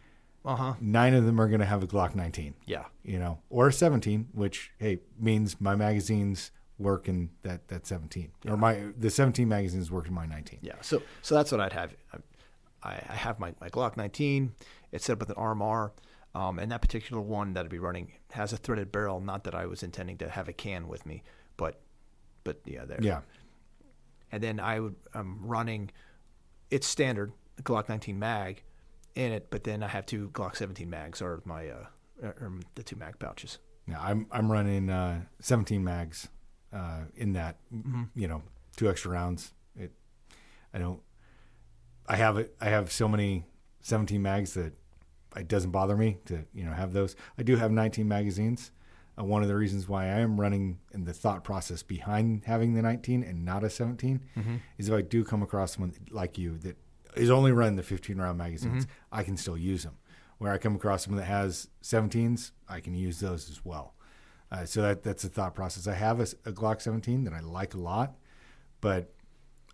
uh huh, nine of them are going to have a Glock 19 yeah, you know, or a 17, which hey means my magazines work in that that 17, or my the 17 magazines work in my 19. yeah. So so that's what I'd have. I, I have my, my Glock 19. It's set up with an RMR. Um, and that particular one that I'd be running has a threaded barrel. Not that I was intending to have a can with me, but but yeah, there. Yeah, and then I would I'm running it's standard Glock 19 mag in it, but then I have two Glock 17 mags or my uh or, the two mag pouches. yeah. I'm I'm running uh, 17 mags uh, in that, you know, two extra rounds. It, I don't. I have it. I have so many 17 mags that it doesn't bother me to you know have those. I do have 19 magazines. Uh, one of the reasons why I am running in the thought process behind having the 19 and not a 17 is if I do come across someone like you that is only running the 15 round magazines, I can still use them. Where I come across someone that has 17s, I can use those as well. Uh, so that that's the thought process. I have a, a Glock 17 that I like a lot, but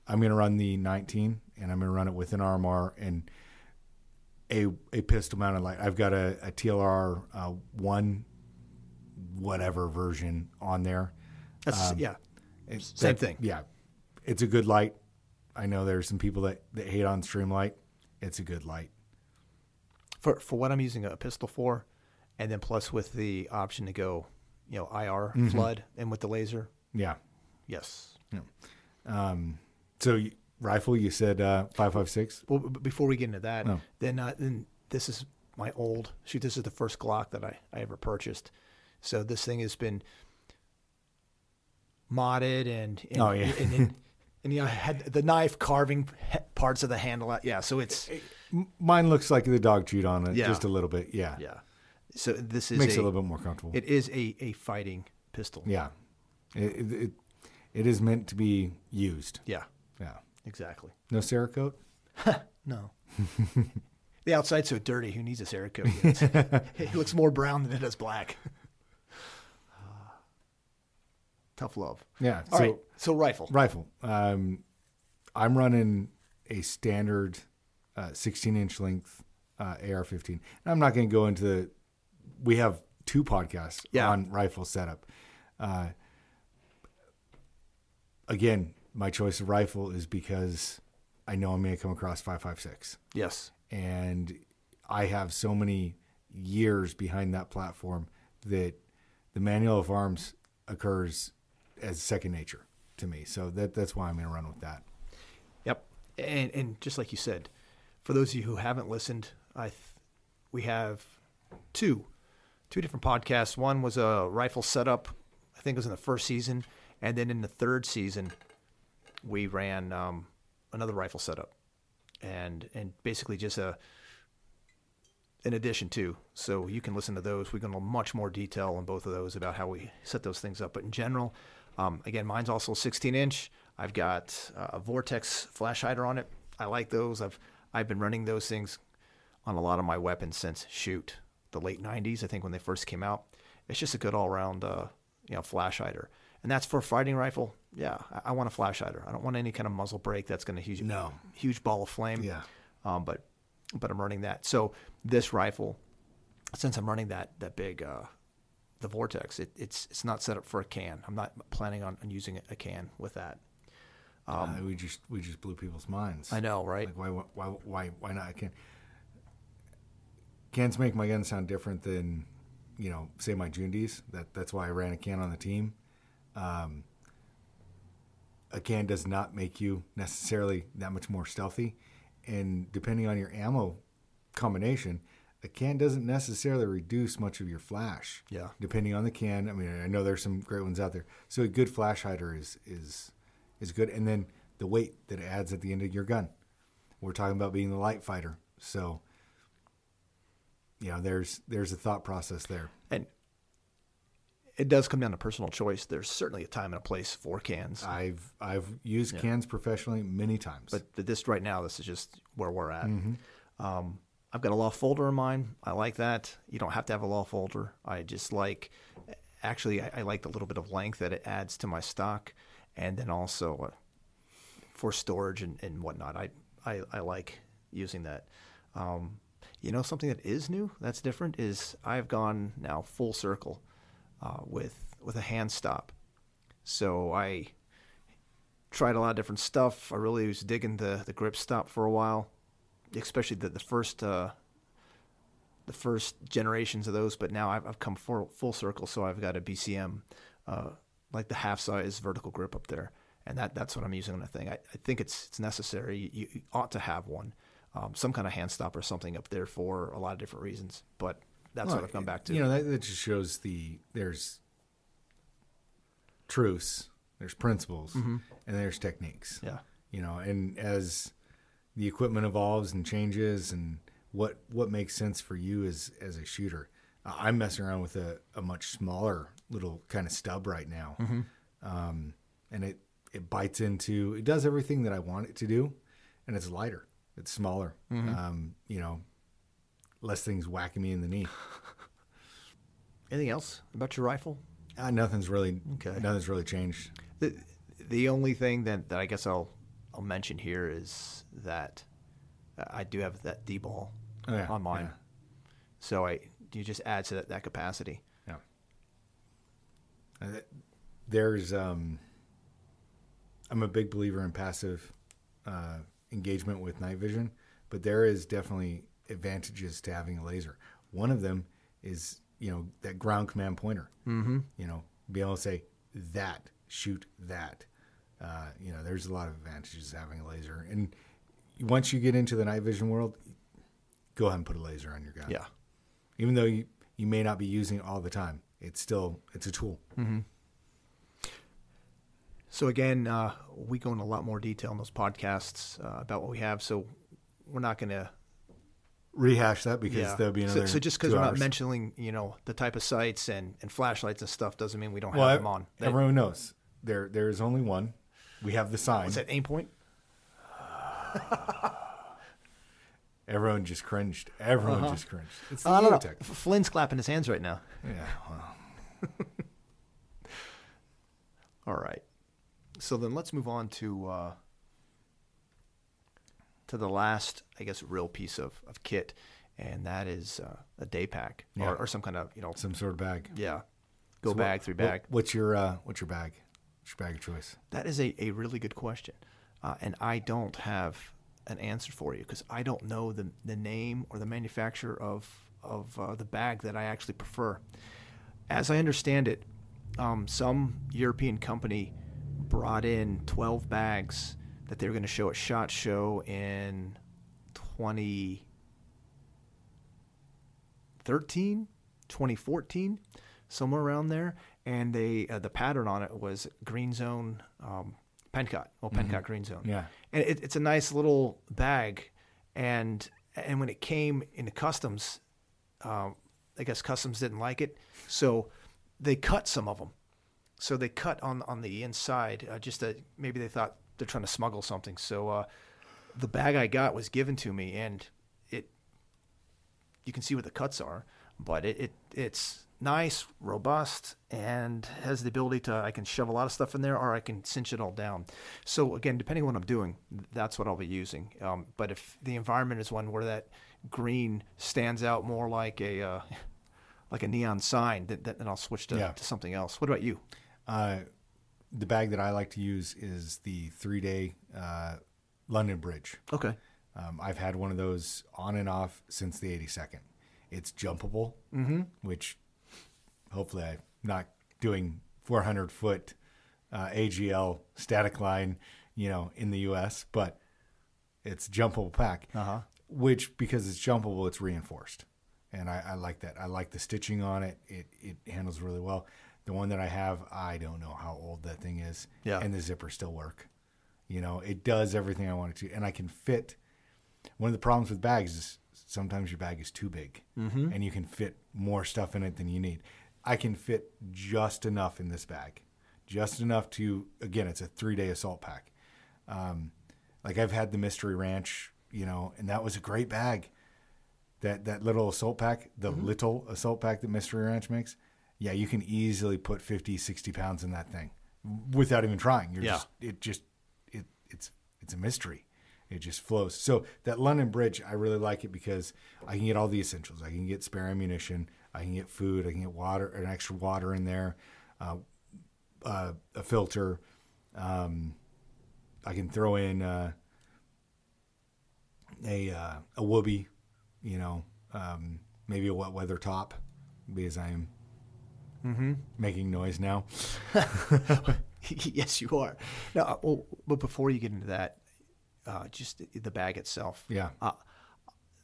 I'm going to run the 19 and I'm going to run it with an RMR and a a pistol mounted light. I've got a, a TLR uh, one whatever version on there. That's Um, yeah. It's Same that- thing. Yeah, it's a good light. I know there's some people that, that hate on Streamlight. It's a good light. For for what I'm using a pistol for, and then plus with the option to go, you know, IR Mm-hmm. flood and with the laser. Yeah. Yes. Um, so you, rifle, you said uh, five five six. Well, b- before we get into that, Oh. then uh, then this is my old shoot. This is the first Glock that I, I ever purchased. So this thing has been modded and, and Oh, yeah. and, and, and, you know, had the knife carving parts of the handle. out. Yeah, so it's M- Mine looks like the dog chewed on it Yeah. just a little bit. Yeah, yeah. So this is makes a, it a little bit more comfortable. It is a, a fighting pistol. yeah, It, it, it, it is meant to be used. Yeah, Yeah. exactly. No Cerakote? No. the outside's so dirty. Who needs a Cerakote? It looks more brown than it does black. Tough love. Yeah. All so right. So rifle. rifle. Um, I'm running a standard uh, 16 inch length uh, AR-15. And I'm not going to go into the. We have two podcasts Yeah. on rifle setup. Uh, again, my choice of rifle is because I know I'm going to come across 556 Yes. and I have so many years behind that platform that the manual of arms occurs as second nature to me. So that that's why I'm going to run with that. Yep. And and just like you said, for those of you who haven't listened, I th- we have two two different podcasts. One was a rifle setup. I think it was in the first season, and then in the third season, we ran um, another rifle setup, and and basically just a in addition to. So you can listen to those. We go into much more detail on both of those about how we set those things up. But in general, um, again, mine's also 16 inch. I've got uh, a Vortex flash hider on it. I like those. I've I've been running those things on a lot of my weapons since shoot the late 90s. I think when they first came out. It's just a good all around uh, you know flash hider. And that's for a fighting rifle. Yeah, I, I want a flash hider. I don't want any kind of muzzle brake that's going to huge No. huge ball of flame. Yeah. Um, but but I'm running that. So this rifle, since I'm running that that big uh, the Vortex, it, it's it's not set up for a can. I'm not planning on, using a can with that. uh, we just we just blew people's minds. Um, I know, right? Like why why why why not? I can't. Cans make my gun sound different than, you know, say my Jundies. That that's why I ran a can on the team. Um, a can does not make you necessarily that much more stealthy, and depending on your ammo combination, a can doesn't necessarily reduce much of your flash. Yeah. Depending on the can, I mean, I know there's some great ones out there. So a good flash hider is is is good, and then the weight that it adds at the end of your gun. We're talking about being the light fighter, so you know there's there's a thought process there. And it does come down to personal choice. There's certainly a time and a place for cans. I've I've used cans professionally many times. but this right now, this is just where we're at. Mm-hmm. Um, I've got a law folder in mine. I like that. You don't have to have a law folder. I just like, actually, I, I like the little bit of length that it adds to my stock, and then also uh, for storage and, and whatnot. I, I I like using that. Um, you know, something that is new that's different is I've gone now full circle uh, with with a hand stop. So I tried a lot of different stuff. I really was digging the the grip stop for a while, especially the the first uh, the first generations of those. But now I've, I've come full full circle, so I've got a BCM, uh, like the half size vertical grip up there, and that that's what I'm using on the thing. I, I think it's it's necessary. You, you ought to have one, um, some kind of hand stop or something up there for a lot of different reasons. But that's Well, what I've come back to. You know, that, that just shows the there's truths, there's principles, and there's techniques. Mm-hmm. yeah, You know, and as the equipment evolves and changes, and what what makes sense for you as as a shooter. I'm messing around with a, a much smaller little kind of stub right now, Mm-hmm. um, and it it bites into it does everything that I want it to do, and it's lighter, it's smaller. Mm-hmm. Um, you know, less things whacking me in the knee. anything else about your rifle? Uh, nothing's really Okay. nothing's really changed. The the only thing that, that I guess I'll I'll mention here is that I do have that DBAL Oh, yeah, on mine, yeah. so I you just add to that, that capacity. Yeah. Uh, There's um I'm a big believer in passive uh, engagement with night vision, but there is definitely advantages to having a laser. One of them is, you know, that ground command pointer. Mm-hmm. You know, be able to say that, shoot that. Uh, you know, there's a lot of advantages to having a laser. And once you get into the night vision world, go ahead and put a laser on your gun Yeah, even though you, you may not be using it all the time it's still it's a tool So again, uh, we go into a lot more detail in those podcasts uh, about what we have. So we're not going to rehash that because Yeah. there'll be So- another. so, just because we're not mentioning, you know, the type of sites and, and flashlights and stuff doesn't mean we don't well, have ev- them on. That, everyone knows there there is only one. We have the sign. what's that aim point? Everyone just cringed. Everyone just cringed. It's the Uh-huh. I don't know. Eotech. F- Flynn's clapping his hands right now. Yeah. Well, All right. So then let's move on to uh, to the last, I guess, real piece of, of kit, and that is uh, a day pack Yeah. or, or some kind of, you know, some sort of bag. yeah, go So what- bag, three what- bag. what's your uh, What's your bag? Your bag of choice? That is a, a really good question. Uh, and I don't have an answer for you because I don't know the, the name or the manufacturer of, of uh, the bag that I actually prefer. As I understand it, um, some European company brought in 12 bags that they were going to show at SHOT Show in 2013, 2014, somewhere around there. And they uh, the pattern on it was Green Zone um, Pencott, well, Pencott Green Zone. Yeah. and it, it's a nice little bag and and when it came into customs um, i guess customs didn't like it so they cut some of them so they cut on on the inside uh, just that maybe they thought they're trying to smuggle something. So uh, the bag i got was given to me and it you can see what the cuts are but it, it it's nice robust and has the ability to i can shove a lot of stuff in there or i can cinch it all down so again depending on what i'm doing that's what i'll be using um, but if the environment is one where that green stands out more like a uh, like a neon sign then, then i'll switch to, Yeah. to something else what about you Uh, the bag that I like to use is the three day uh, London Bridge. okay Um, I've had one of those on and off since the 82nd. It's jumpable, mm-hmm. which hopefully I'm not doing 400 foot uh, AGL static line, you know, in the U.S., but it's jumpable pack. Uh-huh. Which because it's jumpable, it's reinforced, and I, I like that. I like the stitching on it. It it handles really well. The one that I have, I don't know how old that thing is, Yeah. and the zippers still work. You know, it does everything I want it to, and I can fit. One of the problems with bags is sometimes your bag is too big, Mm-hmm. and you can fit more stuff in it than you need. I can fit just enough in this bag, just enough to again, it's a three day assault pack. Um, like I've had the Mystery Ranch, you know, and that was a great bag. That that little assault pack, the Mm-hmm. little assault pack that Mystery Ranch makes, yeah, you can easily put 50, 60 pounds in that thing without even trying. You're Yeah. just it just it it's it's a mystery. It just flows. So that London Bridge, I really like it because I can get all the essentials. I can get spare ammunition. I can get food. I can get water, an extra water in there, uh, uh, a filter. Um, I can throw in uh, a uh, a whoopee, you know, um, maybe a wet weather top, because I am making noise now. yes you are now uh, well, but before you get into that uh, just the bag itself Yeah. uh,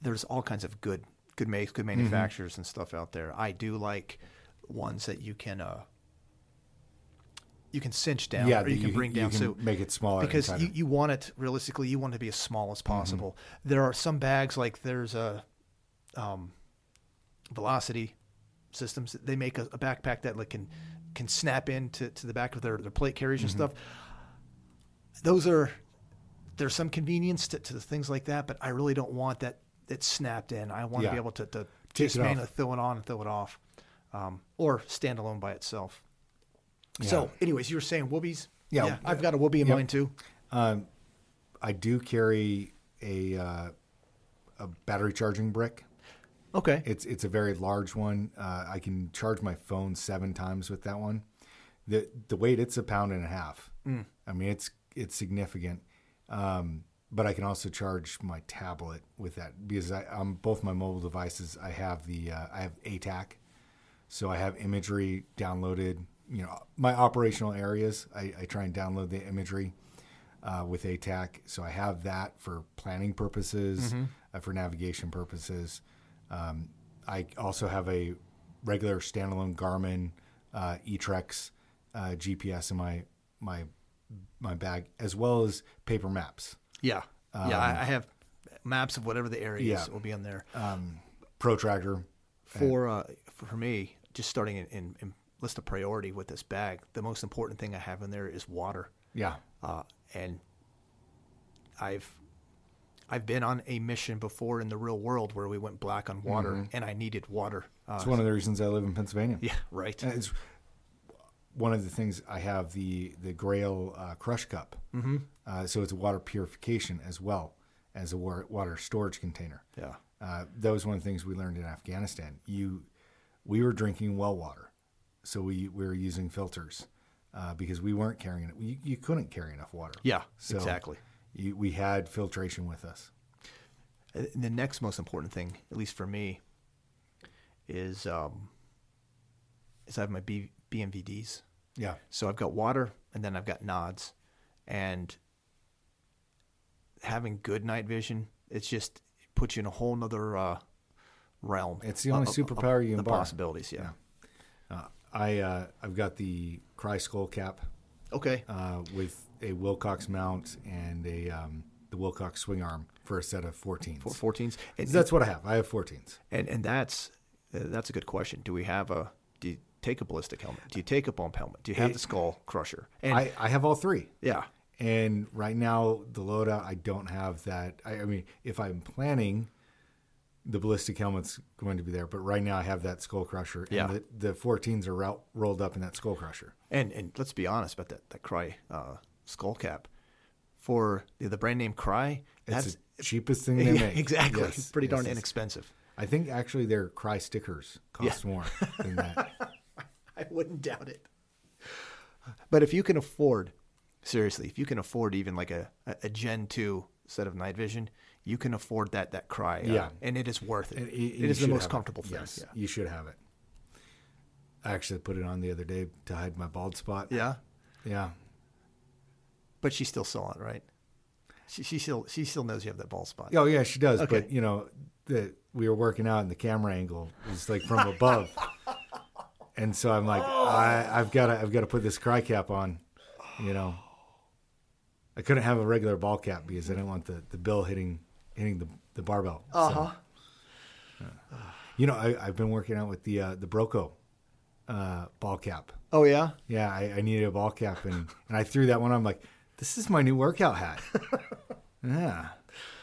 there's all kinds of good good makes good Mm-hmm. manufacturers and stuff out there. I do like ones that you can uh you can cinch down yeah, or you that can bring you down can so make it smaller because you, of- you want it realistically you want it to be as small as possible. There are some bags like there's a um, velocity systems they make a, a backpack that like can can snap into to the back of their, their plate carriers Mm-hmm. and stuff. Those are there's some convenience to, to things like that, but I really don't want that it snapped in. I want to Yeah. be able to, to just manually throw it on and throw it off, um, or stand alone by itself. So, anyways, you were saying woobies. Yeah. I've got a woobie in Yep. mine too. Um, I do carry a uh, a battery charging brick. Okay. It's it's a very large one. Uh, I can charge my phone seven times with that one. the The weight it's a pound and a half. I mean it's it's significant. Um, but I can also charge my tablet with that because I, on both my mobile devices I have the uh, I have ATAK, so I have imagery downloaded. You know my operational areas. I, I try and download the imagery uh, with ATAK. So I have that for planning purposes, uh, for navigation purposes. Um, I also have a regular standalone Garmin uh, eTrex uh, GPS in my my my bag, as well as paper maps. Yeah. yeah. Um, I, I have maps of whatever the area Yeah. is will be on there. Um, protractor. For uh, for me, just starting in, in, in list of priority with this bag, the most important thing I have in there is water. Yeah. uh, and I've I've been on a mission before in the real world where we went black on water, and I needed water. Uh, It's one of the reasons I live in Pennsylvania. yeah, right. One of the things I have the the Grayl uh, Crush Cup. Mm-hmm. Uh, so it's a water purification as well as a wa- water storage container. Yeah, Uh, that was one of the things we learned in Afghanistan. You, we were drinking well water, so we, we were using filters uh, because we weren't carrying it. You, you couldn't carry enough water. yeah, So exactly. You, we had filtration with us. And the next most important thing, at least for me, is um, is I have my B, BMVDs. Yeah. So I've got water, and then I've got nods, and having good night vision, it's just it puts you in a whole nother uh, realm. It's the only of- of- superpower you can the borrow. possibilities. Yeah. Uh, I uh, I've got the Crye Skull Cap Okay. uh, with a Wilcox mount and a um, the Wilcox swing arm for a set of 14s. For 14s. And, That's what I have. I have 14s. and and that's uh, that's a good question. Do we have a do take a ballistic helmet? Do you take a bump helmet? Do you have the skull crusher? And I, I have all three. yeah. And right now, the loadout, I don't have that. I, I mean, if I'm planning, the ballistic helmet's going to be there. But right now, I have that skull crusher. And Yeah. the, the 14s are rolled up in that skull crusher. And and let's be honest about that that Crye uh, skull cap for the, the brand name Crye. It's That's the cheapest thing they yeah, make. exactly Yes, pretty yes, darn yes. inexpensive. I think actually their Crye stickers cost more than that. I wouldn't doubt it. But if you can afford, seriously, if you can afford even like a, a, Gen 2 set of night vision, you can afford that that Crye. uh, Yeah. and it is worth it. It is the most comfortable thing. Yes, Yeah. you should have it. I actually put it on the other day to hide my bald spot. yeah. Yeah. But she still saw it, right? She, she still she still knows you have that bald spot. Oh yeah, she does. Okay. But you know, the we were working out and the camera angle is like from above, and so I'm like, I, I've got to I've got to put this Crye cap on. You know, I couldn't have a regular ball cap because I didn't want the, the bill hitting hitting the the barbell. So, Uh huh. you know, I, I've been working out with the uh, the Broco uh, ball cap. Oh yeah. Yeah, I, I needed a ball cap, and, and I threw that one. I'm like, this is my new workout hat. yeah,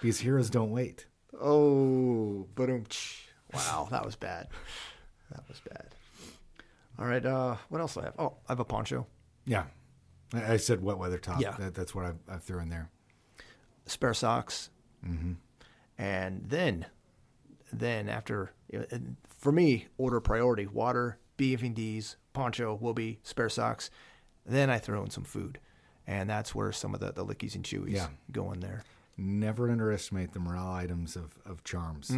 because heroes don't wait. Oh, boom. Wow, that was bad. That was bad. All right. Uh, what else do I have? Oh, I have a poncho, Yeah, I, I said wet weather top. Yeah. that, that's what I, I threw in there. spare socks, mm-hmm. and then, then after, for me, order priority: water, BFDs, poncho, will be spare socks. Then I throw in some food, and that's where some of the the lickies and chewies Yeah. go in there. Never underestimate the morale items of, of charms.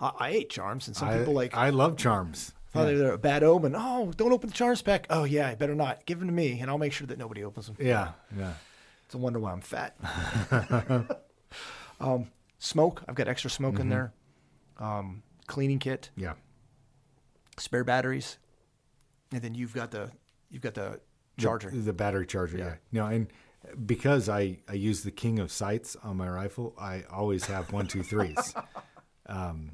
I, I ate charms, and some I, people like I love charms. Thought they were a bad omen. Oh, don't open the charms pack. Oh yeah, I better not. Give them to me, and I'll make sure that nobody opens them. Yeah, yeah. It's a wonder why I'm fat. um, smoke. I've got extra smoke in there. Um, cleaning kit, Yeah. spare batteries, and then you've got the you've got the charger. The, the battery charger, yeah. Yeah. No, and because I, I use the king of sights on my rifle, I always have one, two, threes. um,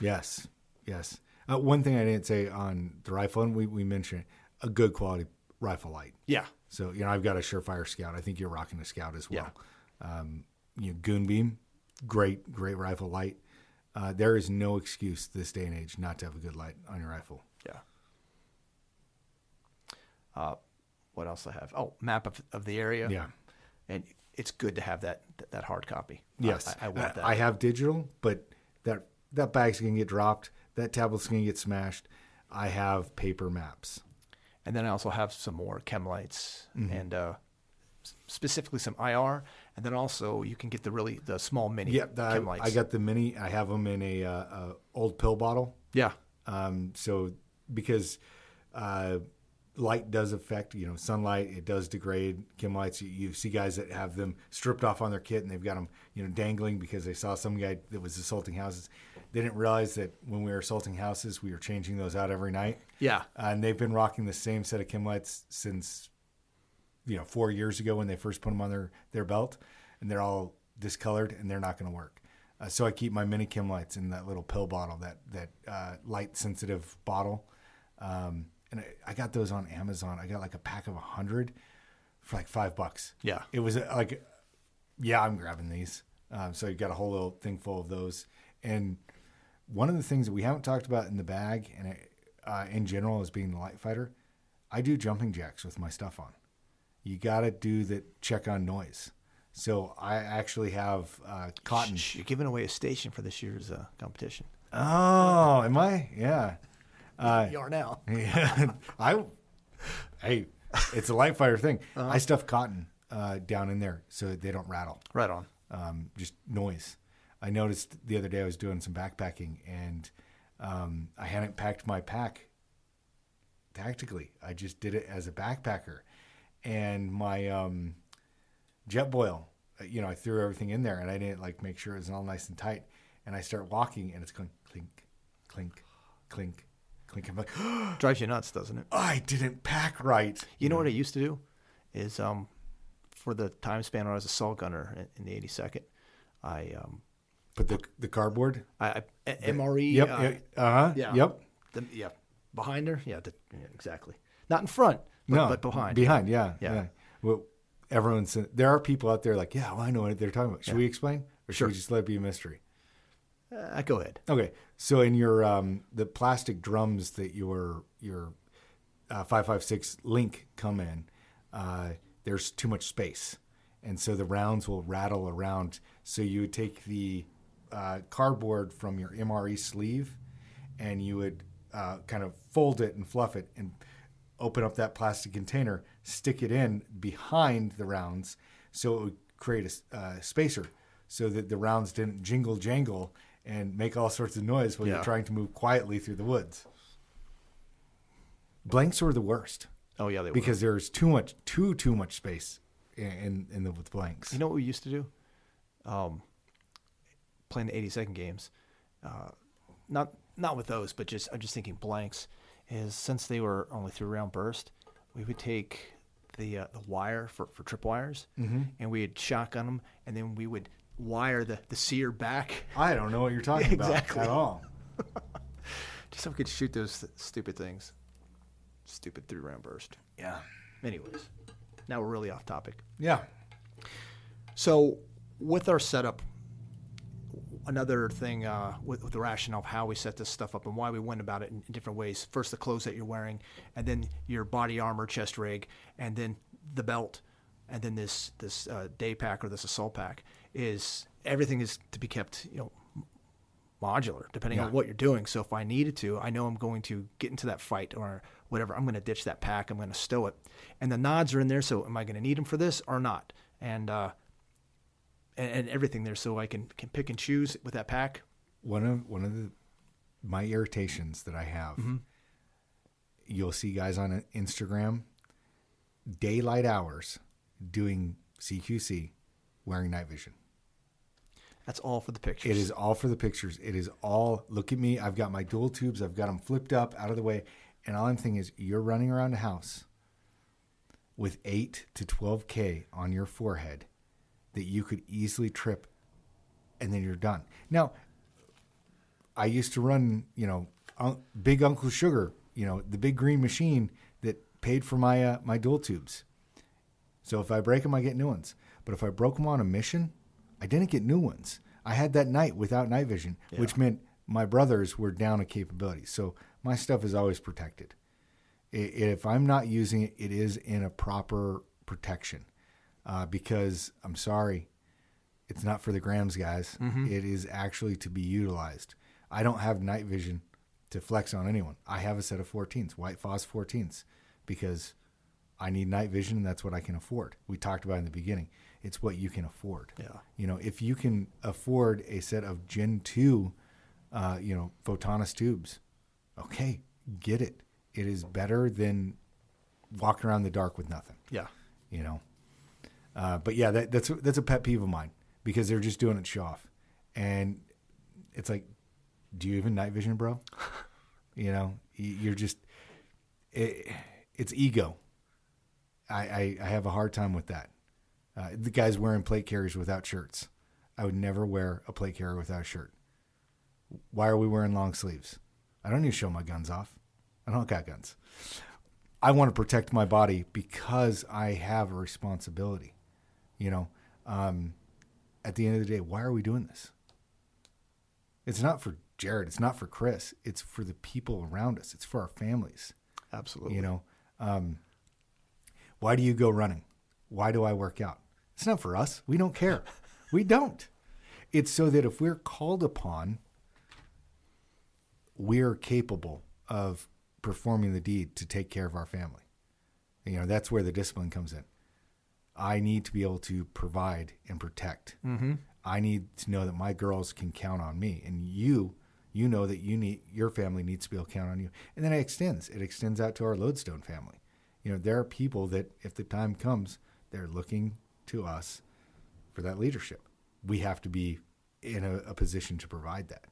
yes, yes. Uh, one thing I didn't say on the rifle, and we, we mentioned a good quality rifle light. yeah, So, you know, I've got a Surefire Scout. I think you're rocking a Scout as well. Um, you know, Goon Beam, great, great rifle light. Uh, there is no excuse this day and age not to have a good light on your rifle. yeah. Uh, what else I have? Oh, map of, of the area. Yeah. and it's good to have that that, that hard copy. Yes, I, I want that. I have digital, but that that bag's gonna get dropped. That tablet's gonna get smashed. I have paper maps. And then I also have some more chem lights Mm-hmm. and uh, specifically some IR. And then also you can get the really the small mini Yeah, the- chem lights. I got the mini. I have them in a, uh, a old pill bottle. yeah, Um, so because uh, light does affect, you know, sunlight, it does degrade chem lights. You, you see guys that have them stripped off on their kit and they've got them, you know, dangling because they saw some guy that was assaulting houses. They didn't realize that when we were assaulting houses, we were changing those out every night. yeah, Uh, and they've been rocking the same set of chem lights since, you know, four years ago when they first put them on their, their belt. And they're all discolored and they're not going to work. Uh, so I keep my mini chem lights in that little pill bottle, that that uh, light sensitive bottle. Um, and I, I got those on Amazon. I got like a pack of a hundred for like five bucks. Yeah. It was uh, like, yeah, I'm grabbing these. Um, so you got a whole little thing full of those. And one of the things that we haven't talked about in the bag and it, uh, in general as being the light fighter, I do jumping jacks with my stuff on. You got to do the check on noise. So I actually have uh, cotton. Shh, you're giving away a station for this year's uh, competition. Oh, am I? Yeah. Uh, You are now. yeah. I, hey, it's a light fighter thing. Uh-huh. I stuff cotton uh, down in there so that they don't rattle. Right on. um, just noise. I noticed the other day I was doing some backpacking and um, I hadn't packed my pack tactically. I just did it as a backpacker, and my um, Jetboil. uh, You know, I threw everything in there and I didn't like make sure it was all nice and tight. And I start walking and it's going clink, clink, clink, clink. I'm like, Drives you nuts, doesn't it? I didn't pack right. You know what I used to do is um, for the time span when I was a salt gunner in, in the 82nd, I um, But the the cardboard. I, I a- MRE. Yep. uh, Uh huh. yeah. Yep. The, yeah. Behind her. Yeah, the, yeah. Exactly. Not in front, but, no, but behind. Behind, yeah, Yeah. yeah. Well, everyone's there are people out there like, yeah, well, I know what they're talking about. Should we explain, or should Sure. we just let it be a mystery? Uh, go ahead. Okay, so in your um, the plastic drums that your your uh, five five six link come in, uh, there's too much space, and so the rounds will rattle around. So you would take the uh, cardboard from your MRE sleeve, and you would uh, kind of fold it and fluff it and open up that plastic container, stick it in behind the rounds, so it would create a uh, spacer, so that the rounds didn't jingle jangle and make all sorts of noise when Yeah. you're trying to move quietly through the woods. Blanks were the worst Oh yeah, they were. because there's too much, too too much space in in, in the with blanks. You know what we used to do? Um, playing the 82nd games. Uh, not not with those, but just I'm just thinking blanks. Is since they were only three round burst, we would take the uh, the wire for, for trip wires, Mm-hmm. and we'd shotgun them, and then we would wire the the sear back, I don't know what you're talking about at all. just so we could shoot those th- stupid things. Stupid three round burst. Yeah, Anyways, now we're really off topic. yeah. So, with our setup, another thing uh, with, with the rationale of how we set this stuff up and why we went about it in, in different ways. First, the clothes that you're wearing, and then your body armor, chest rig, and then the belt, and then this this uh, day pack or this assault pack is everything is to be kept, you know, modular depending Yeah. on what you're doing. So if I needed to, I know I'm going to get into that fight or whatever. I'm going to ditch that pack. I'm going to stow it, and the nods are in there. So am I going to need them for this or not? And uh, and, and everything there, so I can can pick and choose with that pack. One of one of the my irritations that I have. Mm-hmm. You'll see guys on Instagram, daylight hours, doing CQC, wearing night vision. That's all for the pictures. It is all for the pictures. It is all look at me. I've got my dual tubes. I've got them flipped up out of the way, and all I'm thinking is you're running around a house with eight to twelve k on your forehead that you could easily trip, and then you're done. Now, I used to run, you know, Un- Big Uncle Sugar, you know, the big green machine that paid for my uh, my dual tubes. So if I break them, I get new ones. But if I broke them on a mission, I didn't get new ones. I had that night without night vision, which meant my brothers were down a capability. So my stuff is always protected. If I'm not using it, it is in a proper protection. Uh, because I'm sorry, it's not for the grams, guys. It is actually to be utilized. I don't have night vision to flex on anyone. I have a set of 14s, white phos 14s, because I need night vision and that's what I can afford. We talked about in the beginning. It's what you can afford. Yeah. You know, if you can afford a set of Gen 2, uh, you know, Photonis tubes, okay, get it. It is better than walking around the dark with nothing yeah. you know. Uh, but yeah, that, that's that's a pet peeve of mine because they're just doing it show off, and it's like, do you even night vision, bro? you know, you're just it, it's ego. I, I I have a hard time with that. Uh, the guys wearing plate carriers without shirts. I would never wear a plate carrier without a shirt. Why are we wearing long sleeves? I don't need to show my guns off. I don't got guns. I want to protect my body because I have a responsibility. You know, um, at the end of the day, why are we doing this? It's not for Jared. It's not for Chris. It's for the people around us. It's for our families. Absolutely. You know, um, why do you go running? Why do I work out? It's not for us. We don't care. we don't. It's so that if we're called upon, we're capable of performing the deed to take care of our family. You know, that's where the discipline comes in. I need to be able to provide and protect. Mm-hmm. I need to know that my girls can count on me, and you, you know that you need your family needs to be able to count on you. And then it extends. It extends out to our Lodestone family. You know, there are people that, if the time comes, they're looking to us for that leadership. We have to be in a, a position to provide that.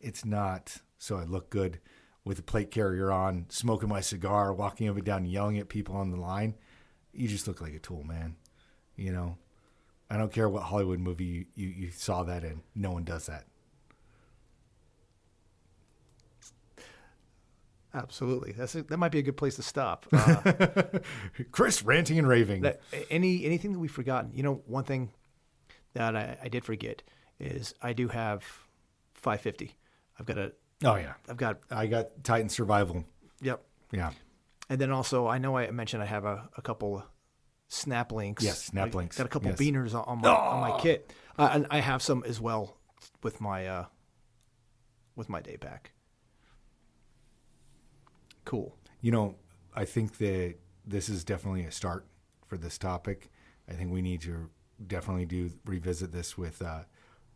It's not so I look good with a plate carrier on, smoking my cigar, walking up and down, yelling at people on the line. You just look like a tool, man. You know, I don't care what Hollywood movie you, you, you saw that in. No one does that. Absolutely. That's a, that might be a good place to stop. Uh, Chris ranting and raving. that, any anything that we've forgotten. You know, one thing that I, I did forget is I do have 550. I've got a. oh yeah, I've got. I got Titan Survival. Yep. Yeah, And then also, I know I mentioned I have a, a couple snap links. Yes, snap I links. Got a couple Yes. beaners on, on my on my kit, uh, and I have some as well with my uh, with my day pack. Cool. you know, I think that this is definitely a start for this topic. I think we need to definitely do revisit this with uh,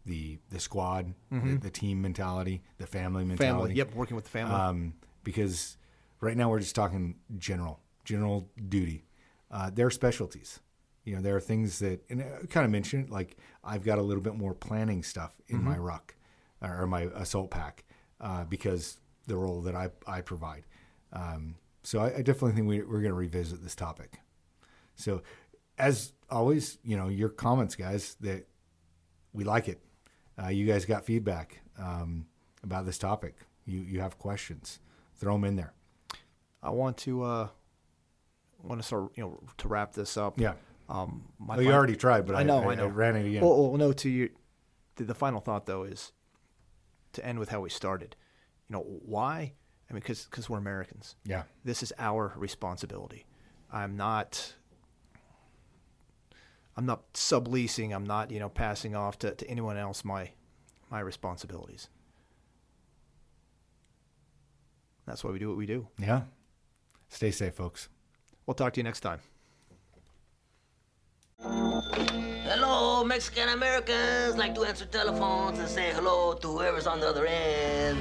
the the squad, the, the team mentality, the family mentality. Family. Yep. Working with the family. um, because right now we're just talking general, general duty. Uh, there are specialties. You know, there are things that, and I kind of mentioned, like I've got a little bit more planning stuff in my ruck or my assault pack uh, because the role that I, I provide. Um, so I, I definitely think we, we're going to revisit this topic. So, as always, you know, your comments, guys, that we like it. Uh, you guys got feedback um, about this topic. You you have questions, throw them in there. I want to uh, want to start, you know, to wrap this up. Yeah. Um, my Well, you already tried, but I, I know, I, I know. ran it again. Well, well, no. To you, the, the final thought though is to end with how we started. You know why? I mean, because because we're Americans. yeah, This is our responsibility. I'm not. I'm not subleasing. I'm not, you know, passing off to, to anyone else my my responsibilities. That's why we do what we do. yeah. Stay safe, folks. We'll talk to you next time. Hello, Mexican Americans. Like to answer telephones and say hello to whoever's on the other end.